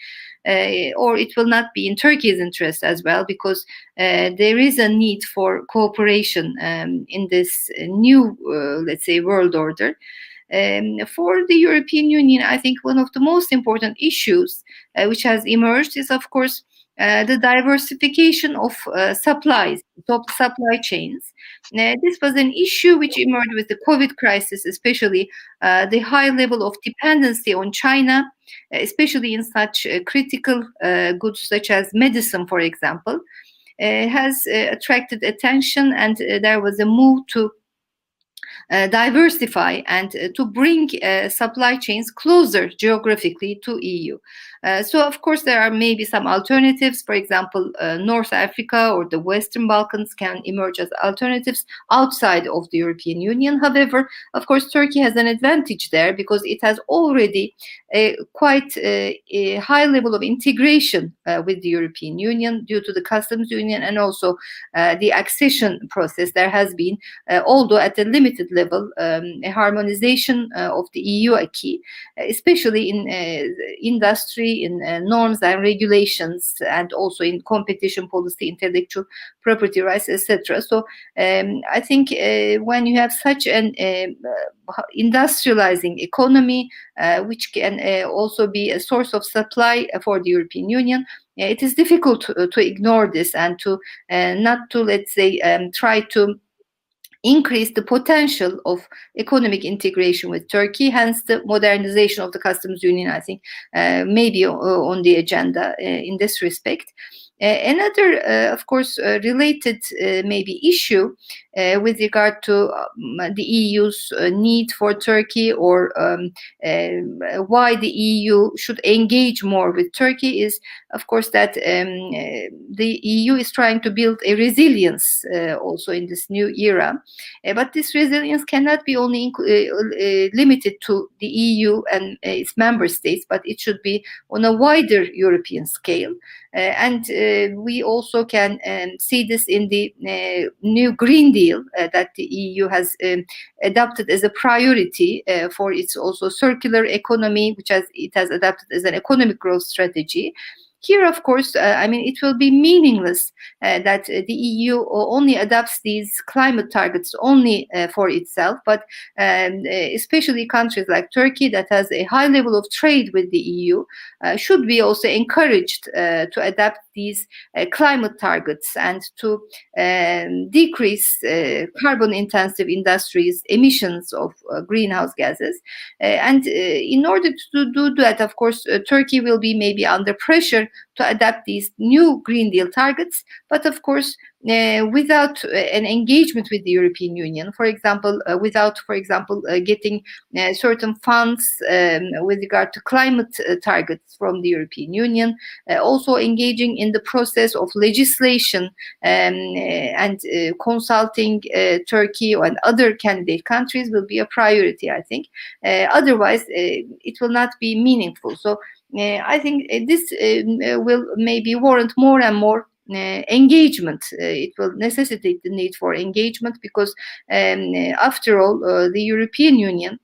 Uh, or it will not be in Turkey's interest as well, because there is a need for cooperation um, in this new, let's say, world order. Um, for the European Union, I think one of the most important issues uh, which has emerged is, of course, uh, the diversification of uh, supplies, top supply chains. Uh, this was an issue which emerged with the COVID crisis, especially uh, the high level of dependency on China, especially in such uh, critical goods such as medicine, for example, has attracted attention, and there was a move to uh, diversify and uh, to bring uh, supply chains closer geographically to EU. Uh, so, of course, there are maybe some alternatives. For example, uh, North Africa or the Western Balkans can emerge as alternatives outside of the European Union. However, of course, Turkey has an advantage there because it has already a quite a, a high level of integration uh, with the European Union due to the customs union and also uh, the accession process. There has been, uh, although at a limited level, um, a harmonization of the EU acquis, especially in industry in uh, norms and regulations, and also in competition policy, intellectual property rights, etc. So um, I think uh, when you have such an uh, industrializing economy, uh, which can uh, also be a source of supply for the European Union, it is difficult to, to ignore this and to not to let's say um, try to increase the potential of economic integration with Turkey, hence the modernization of the customs union, I think, uh, maybe uh, on the agenda uh, in this respect. Uh, another, of course, related maybe issue Uh, with regard to um, the EU's uh, need for Turkey or um, uh, why the EU should engage more with Turkey is, of course, that um, the EU is trying to build a resilience also in this new era. but this resilience cannot be only limited to the EU and its member states, but it should be on a wider European scale. and we also can um, see this in the uh, new Green Deal uh, that the EU has um, adopted as a priority uh, for its also circular economy, which has it has adopted as an economic growth strategy. Here, of course, I mean, it will be meaningless that the EU only adopts these climate targets only for itself, but um, especially countries like Turkey that has a high level of trade with the EU should be also encouraged to adapt these climate targets and to um, decrease carbon intensive industries emissions of uh, greenhouse gases. Uh, and uh, in order to do that, of course, Turkey will be maybe under pressure to adapt these new Green Deal targets. But of course, uh, without uh, an engagement with the European Union, for example, uh, without, for example, getting certain funds um, with regard to climate targets from the European Union, also engaging in the process of legislation um, and consulting Turkey and other candidate countries will be a priority, I think. otherwise, it will not be meaningful. So uh, I think uh, this uh, will maybe warrant more and more uh, engagement. Uh, it will necessitate the need for engagement because, um, after all, the European Union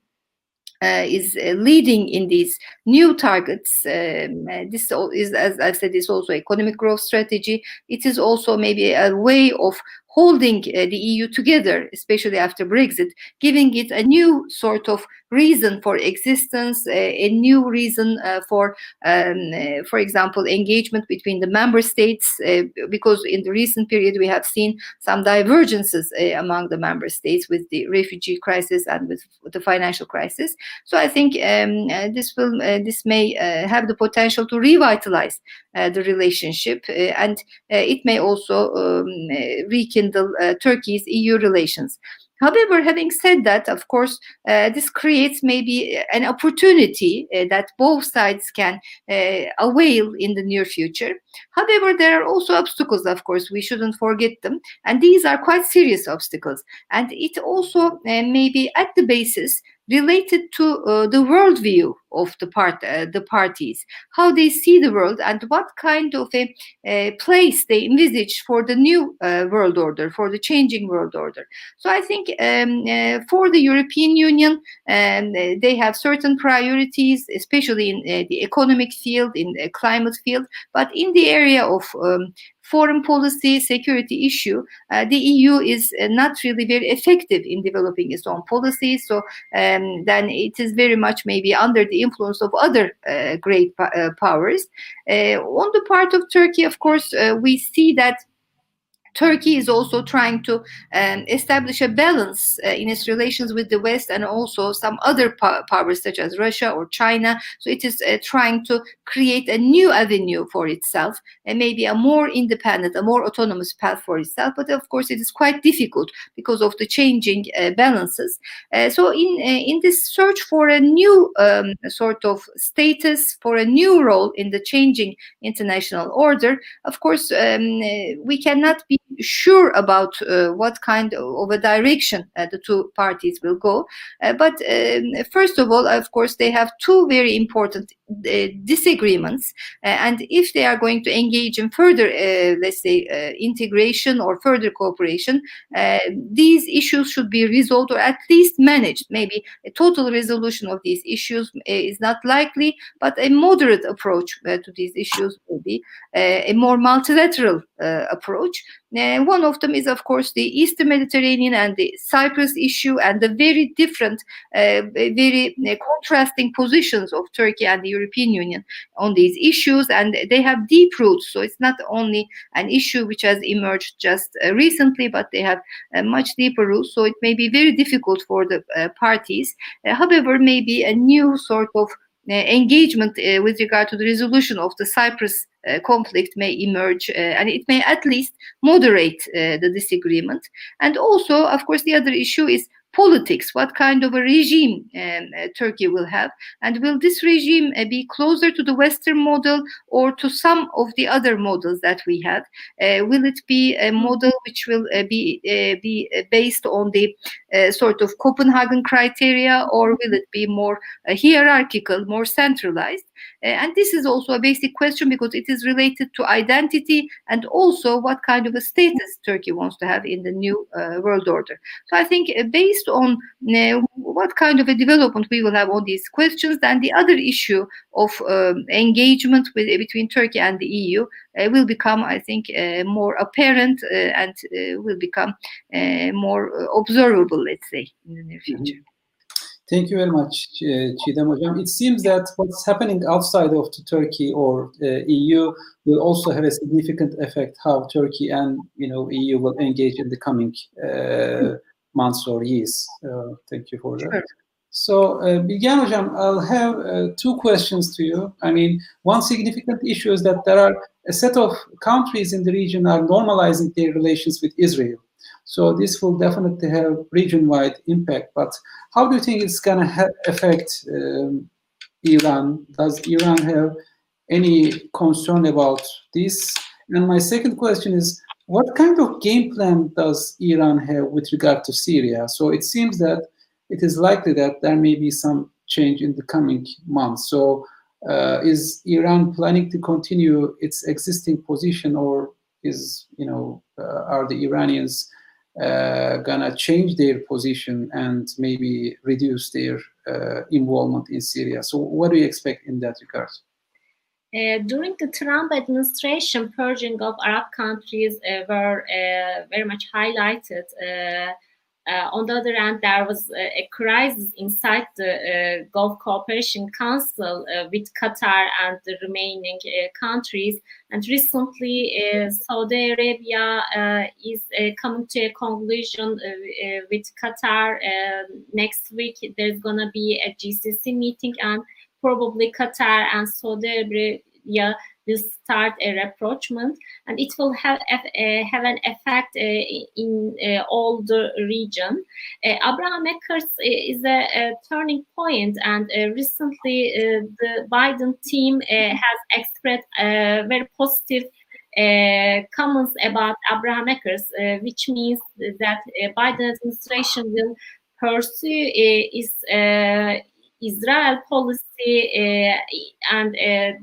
uh, is uh, leading in these new targets. Um, uh, this is, as I said, is also economic growth strategy. It is also maybe a way of holding uh, the EU together, especially after Brexit, giving it a new sort of reason for existence, uh, a new reason uh, for, um, uh, for example, engagement between the member states, uh, because in the recent period we have seen some divergences uh, among the member states with the refugee crisis and with the financial crisis. So I think um, this will this may have the potential to revitalize the relationship, and it may also um, rekindle Turkey's EU relations. However, having said that, of course, uh, this creates maybe an opportunity uh, that both sides can uh, avail in the near future. However, there are also obstacles, of course, we shouldn't forget them. And these are quite serious obstacles. And it also uh, may be at the basis related to uh, the worldview of the part uh, the parties, how they see the world, and what kind of a, a place they envisage for the new uh, world order, for the changing world order. So I think um, uh, for the European Union, um, they have certain priorities, especially in uh, the economic field, in the climate field, but in the area of um, foreign policy, security issue, uh, the EU is uh, not really very effective in developing its own policies. So um, then it is very much maybe under the influence of other uh, great powers. On the part of Turkey, of course, we see that Turkey is also trying to um, establish a balance uh, in its relations with the West and also some other po- powers such as Russia or China. So it is uh, trying to create a new avenue for itself and maybe a more independent, a more autonomous path for itself. But of course, it is quite difficult because of the changing uh, balances. Uh, so in uh, in this search for a new um, sort of status, for a new role in the changing international order, of course, um, uh, we cannot be sure about uh, what kind of a direction uh, the two parties will go. Uh, but um, first of all, of course, they have two very important uh, disagreements. Uh, and if they are going to engage in further, uh, let's say, integration or further cooperation, these issues should be resolved or at least managed. Maybe a total resolution of these issues is not likely, but a moderate approach to these issues will be a more multilateral approach. Uh, one of them is, of course, the Eastern Mediterranean and the Cyprus issue, and the very different, uh, very uh, contrasting positions of Turkey and the European Union on these issues, and they have deep roots. So it's not only an issue which has emerged just uh, recently, but they have much deeper roots. So it may be very difficult for the uh, parties. however, maybe a new sort of engagement with regard to the resolution of the Cyprus uh, conflict may emerge uh, and it may at least moderate uh, the disagreement. And also, of course, the other issue is politics, what kind of a regime um, uh, Turkey will have, and will this regime uh, be closer to the Western model or to some of the other models that we had? Uh, will it be a model which will uh, be uh, be based on the a sort of Copenhagen criteria, or will it be more uh, hierarchical, more centralized? Uh, and this is also a basic question because it is related to identity and also what kind of a status Turkey wants to have in the new uh, world order. So I think uh, based on uh, what kind of a development we will have on these questions, then the other issue of um, engagement with, between Turkey and the EU uh, will become, I think, more apparent and will become more observable, let's say, in the near future. Mm -hmm. Thank you very much, uh, Çiğdem Hocam. It seems that what's happening outside of Turkey or uh, EU will also have a significant effect how Turkey and you know EU will engage in the coming uh, months or years. Uh, thank you for that. Sure. So, uh, Bilgehan Hocam, I'll have uh, two questions to you. I mean, one significant issue is that there are a set of countries in the region are normalizing their relations with Israel. So this will definitely have region-wide impact. But how do you think it's going to affect um, Iran? Does Iran have any concern about this? And my second question is, what kind of game plan does Iran have with regard to Syria? So it seems that it is likely that there may be some change in the coming months. So uh, is Iran planning to continue its existing position or is, you know, uh, are the Iranians gonna change their position and maybe reduce their uh, involvement in Syria. So, what do you expect in that regard? Uh, during the Trump administration, purging of Arab countries uh, were uh, very much highlighted. Uh, on the other hand, there was a, crisis inside the uh, Gulf Cooperation Council uh, with Qatar and the remaining uh, countries. And recently, uh, Saudi Arabia uh, is coming to a conclusion with Qatar. next week, there's going to be a GCC meeting, and probably Qatar and Saudi Arabia will start a rapprochement and it will have, uh, have an effect uh, in uh, all the region. Abraham Accords is a, a, turning point and recently the Biden team has expressed very positive uh, comments about Abraham Accords, uh, which means that uh, Biden administration will pursue its Israel policy and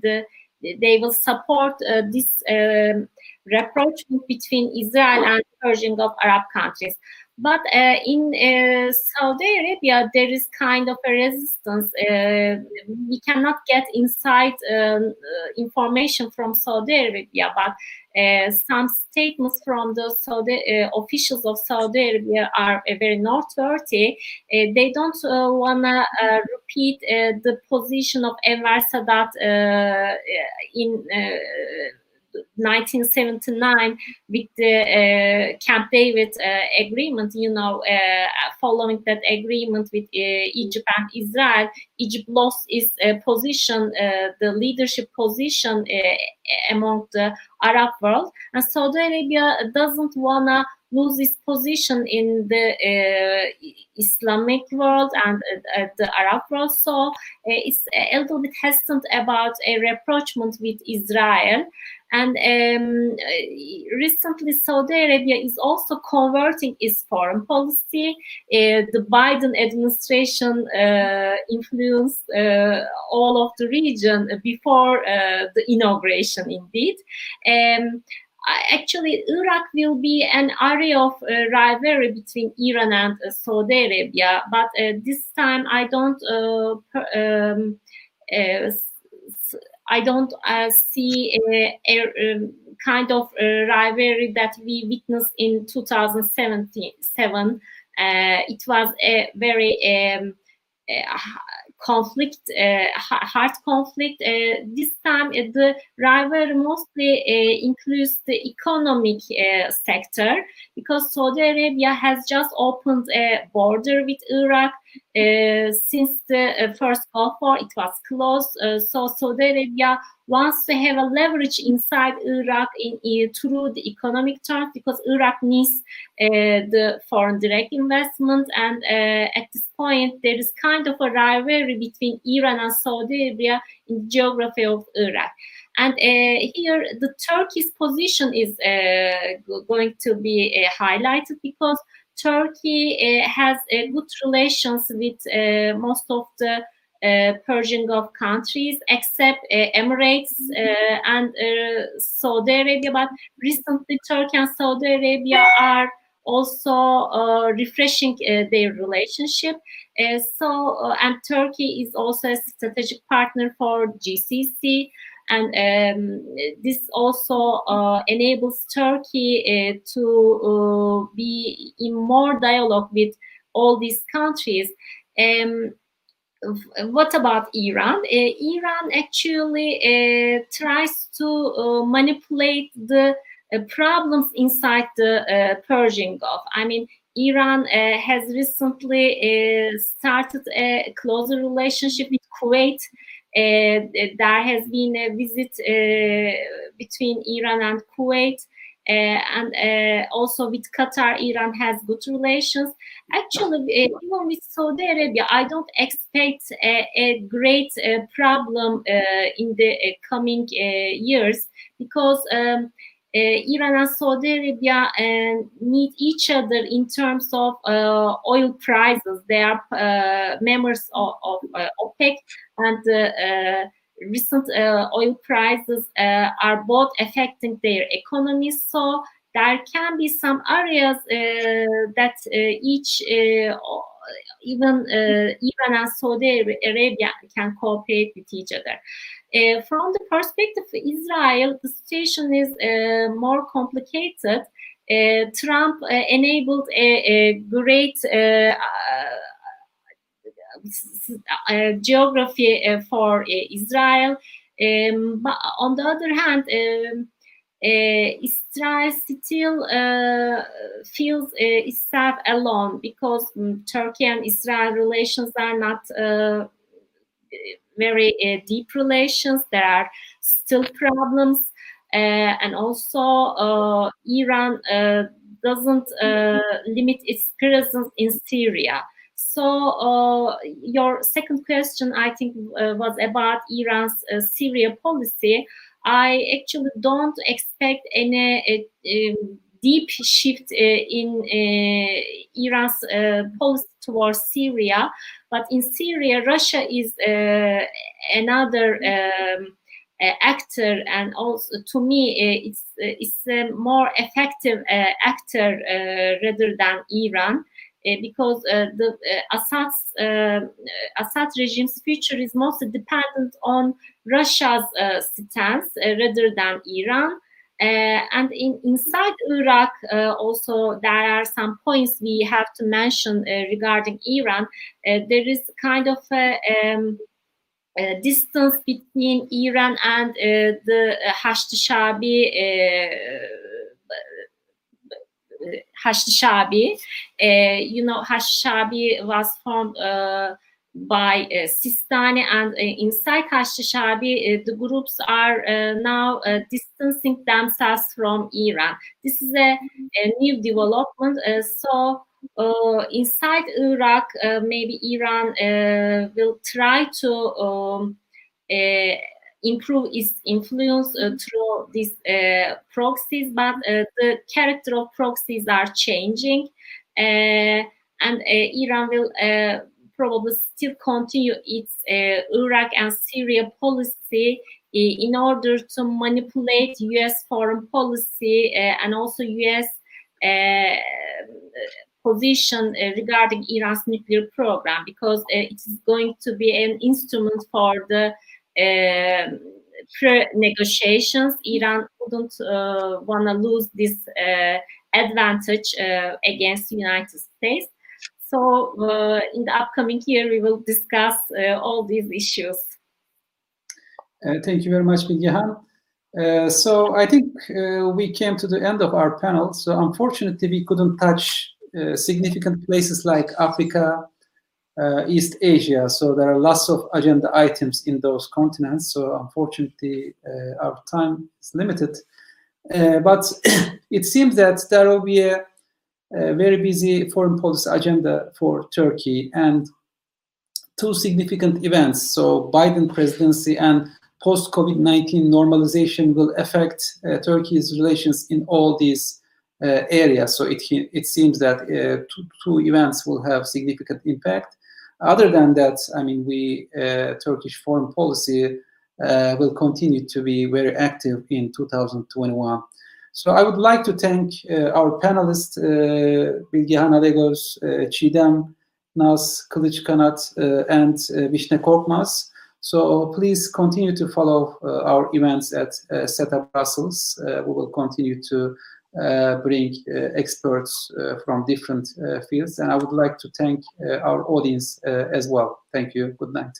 the they will support uh, this um, rapprochement between Israel and purging of Arab countries. But uh, in uh, Saudi Arabia, there is kind of a resistance. Uh, we cannot get inside um, uh, information from Saudi Arabia, but some statements from the Saudi uh, officials of Saudi Arabia are very noteworthy. they don't want to repeat the position of Anwar Sadat in 1979 with the uh, Camp David uh, agreement, you know, uh, following that agreement with uh, Egypt and Israel, Egypt lost its uh, position, uh, the leadership position among the Arab world, and Saudi Arabia doesn't wanna lose its position in the uh, Islamic world and uh, the Arab world. So uh, it's a little bit hesitant about a rapprochement with Israel. And um, recently, Saudi Arabia is also converting its foreign policy. Uh, the Biden administration uh, influenced uh, all of the region before the inauguration, indeed. Um, actually Iraq will be an area of uh, rivalry between Iran and uh, Saudi Arabia, but uh, this time I don't um, I don't see a, a, a kind of rivalry that we witnessed in 2007. it was a very um, conflict, hard conflict. This time, the rivalry mostly includes the economic sector because Saudi Arabia has just opened a border with Iraq. Uh, since the uh, first Gulf War, it was closed. Uh, so Saudi Arabia wants to have a leverage inside Iraq in, in through the economic terms because Iraq needs the foreign direct investment. And at this point, there is kind of a rivalry between Iran and Saudi Arabia in the geography of Iraq. And uh, here, the Turkey's position is uh, going to be uh, highlighted because Turkey eh, has eh, good relations with eh, most of the uh, Persian Gulf countries, except uh, Emirates uh, and Saudi Arabia. But recently, Turkey and Saudi Arabia are also refreshing their relationship. so, and Turkey is also a strategic partner for GCC and um, this also uh, enables Turkey uh, to uh, be in more dialogue with all these countries. Um, what about Iran? Uh, Iran actually uh, tries to uh, manipulate the problems inside the Persian Gulf. I mean, Iran has recently started a closer relationship with Kuwait. Uh, there has been a visit uh, between Iran and Kuwait. Uh, and uh, also with Qatar, Iran has good relations. Actually, uh, even with Saudi Arabia, I don't expect a, a great problem in the coming years because um, Iran and Saudi Arabia need each other in terms of oil prices. They are members of, of OPEC and recent uh, oil prices uh, are both affecting their economies. So there can be some areas uh, that each even Iran and Saudi Arabia can cooperate with each other. Uh, from the perspective of Israel, the situation is uh, more complicated. Uh, Trump enabled a, a great uh, geography uh, for uh, Israel. Um, but on the other hand, um, Israel still feels itself alone because um, Turkey and Israel relations are not very uh, deep relations. There are still problems, uh, and also uh, Iran doesn't limit its presence in Syria. So uh, your second question, I think, uh, was about Iran's uh, Syria policy. I actually don't expect any um, deep shift in Iran's policy towards Syria, but in Syria, Russia is another. Um, uh, actor and also to me uh, it's uh, it's a more effective actor rather than Iran because uh, the uh, Assad's Assad regime's future is mostly dependent on Russia's stance rather than Iran. Uh, and in, inside Iraq, uh, also there are some points we have to mention uh, regarding Iran. there is kind of a, um, a, distance between Iran and the Hashd Shabi Hashd Shabi. You know, Hashd Shabi was formed by uh, Sistani, and uh, inside Hashd Shabi, uh, the groups are uh, now distancing themselves from Iran. This is a, a new development. so, inside Iraq, maybe Iran will try to um, improve its influence uh, through these uh, proxies, but uh, the character of proxies are changing, and Iran will probably still continue its Iraq and Syria policy in order to manipulate U.S. foreign policy and also U.S. position uh, regarding Iran's nuclear program because uh, it is going to be an instrument for the um, pre-negotiations, Iran wouldn't uh, want to lose this uh, advantage uh, against United States. So in the upcoming year, we will discuss all these issues. thank you very much, Bilgehan. Uh, so I think uh, we came to the end of our panel. So unfortunately, we couldn't touch uh, significant places like Africa, uh, East Asia. So there are lots of agenda items in those continents. So unfortunately, uh, our time is limited. Uh, but (clears throat) it seems that there will be a, a, very busy foreign policy agenda for Turkey and two significant events. So Biden presidency and post-COVID-19 normalization will affect uh, Turkey's relations in all these areas. So it it seems that two, two events will have significant impact. Other than that, I mean, we Turkish foreign policy will continue to be very active in 2021. So I would like to thank uh, our panelists, uh, Bilgehan Alagöz, uh, Çiğdem, Nas Kılıçkanat, uh, and uh, Vişne Korkmaz. So please continue to follow uh, our events at uh, SETA Brussels. Uh, we will continue to uh, bring uh, experts uh, from different uh, fields. And I would like to thank uh, our audience uh, as well. Thank you. Good night.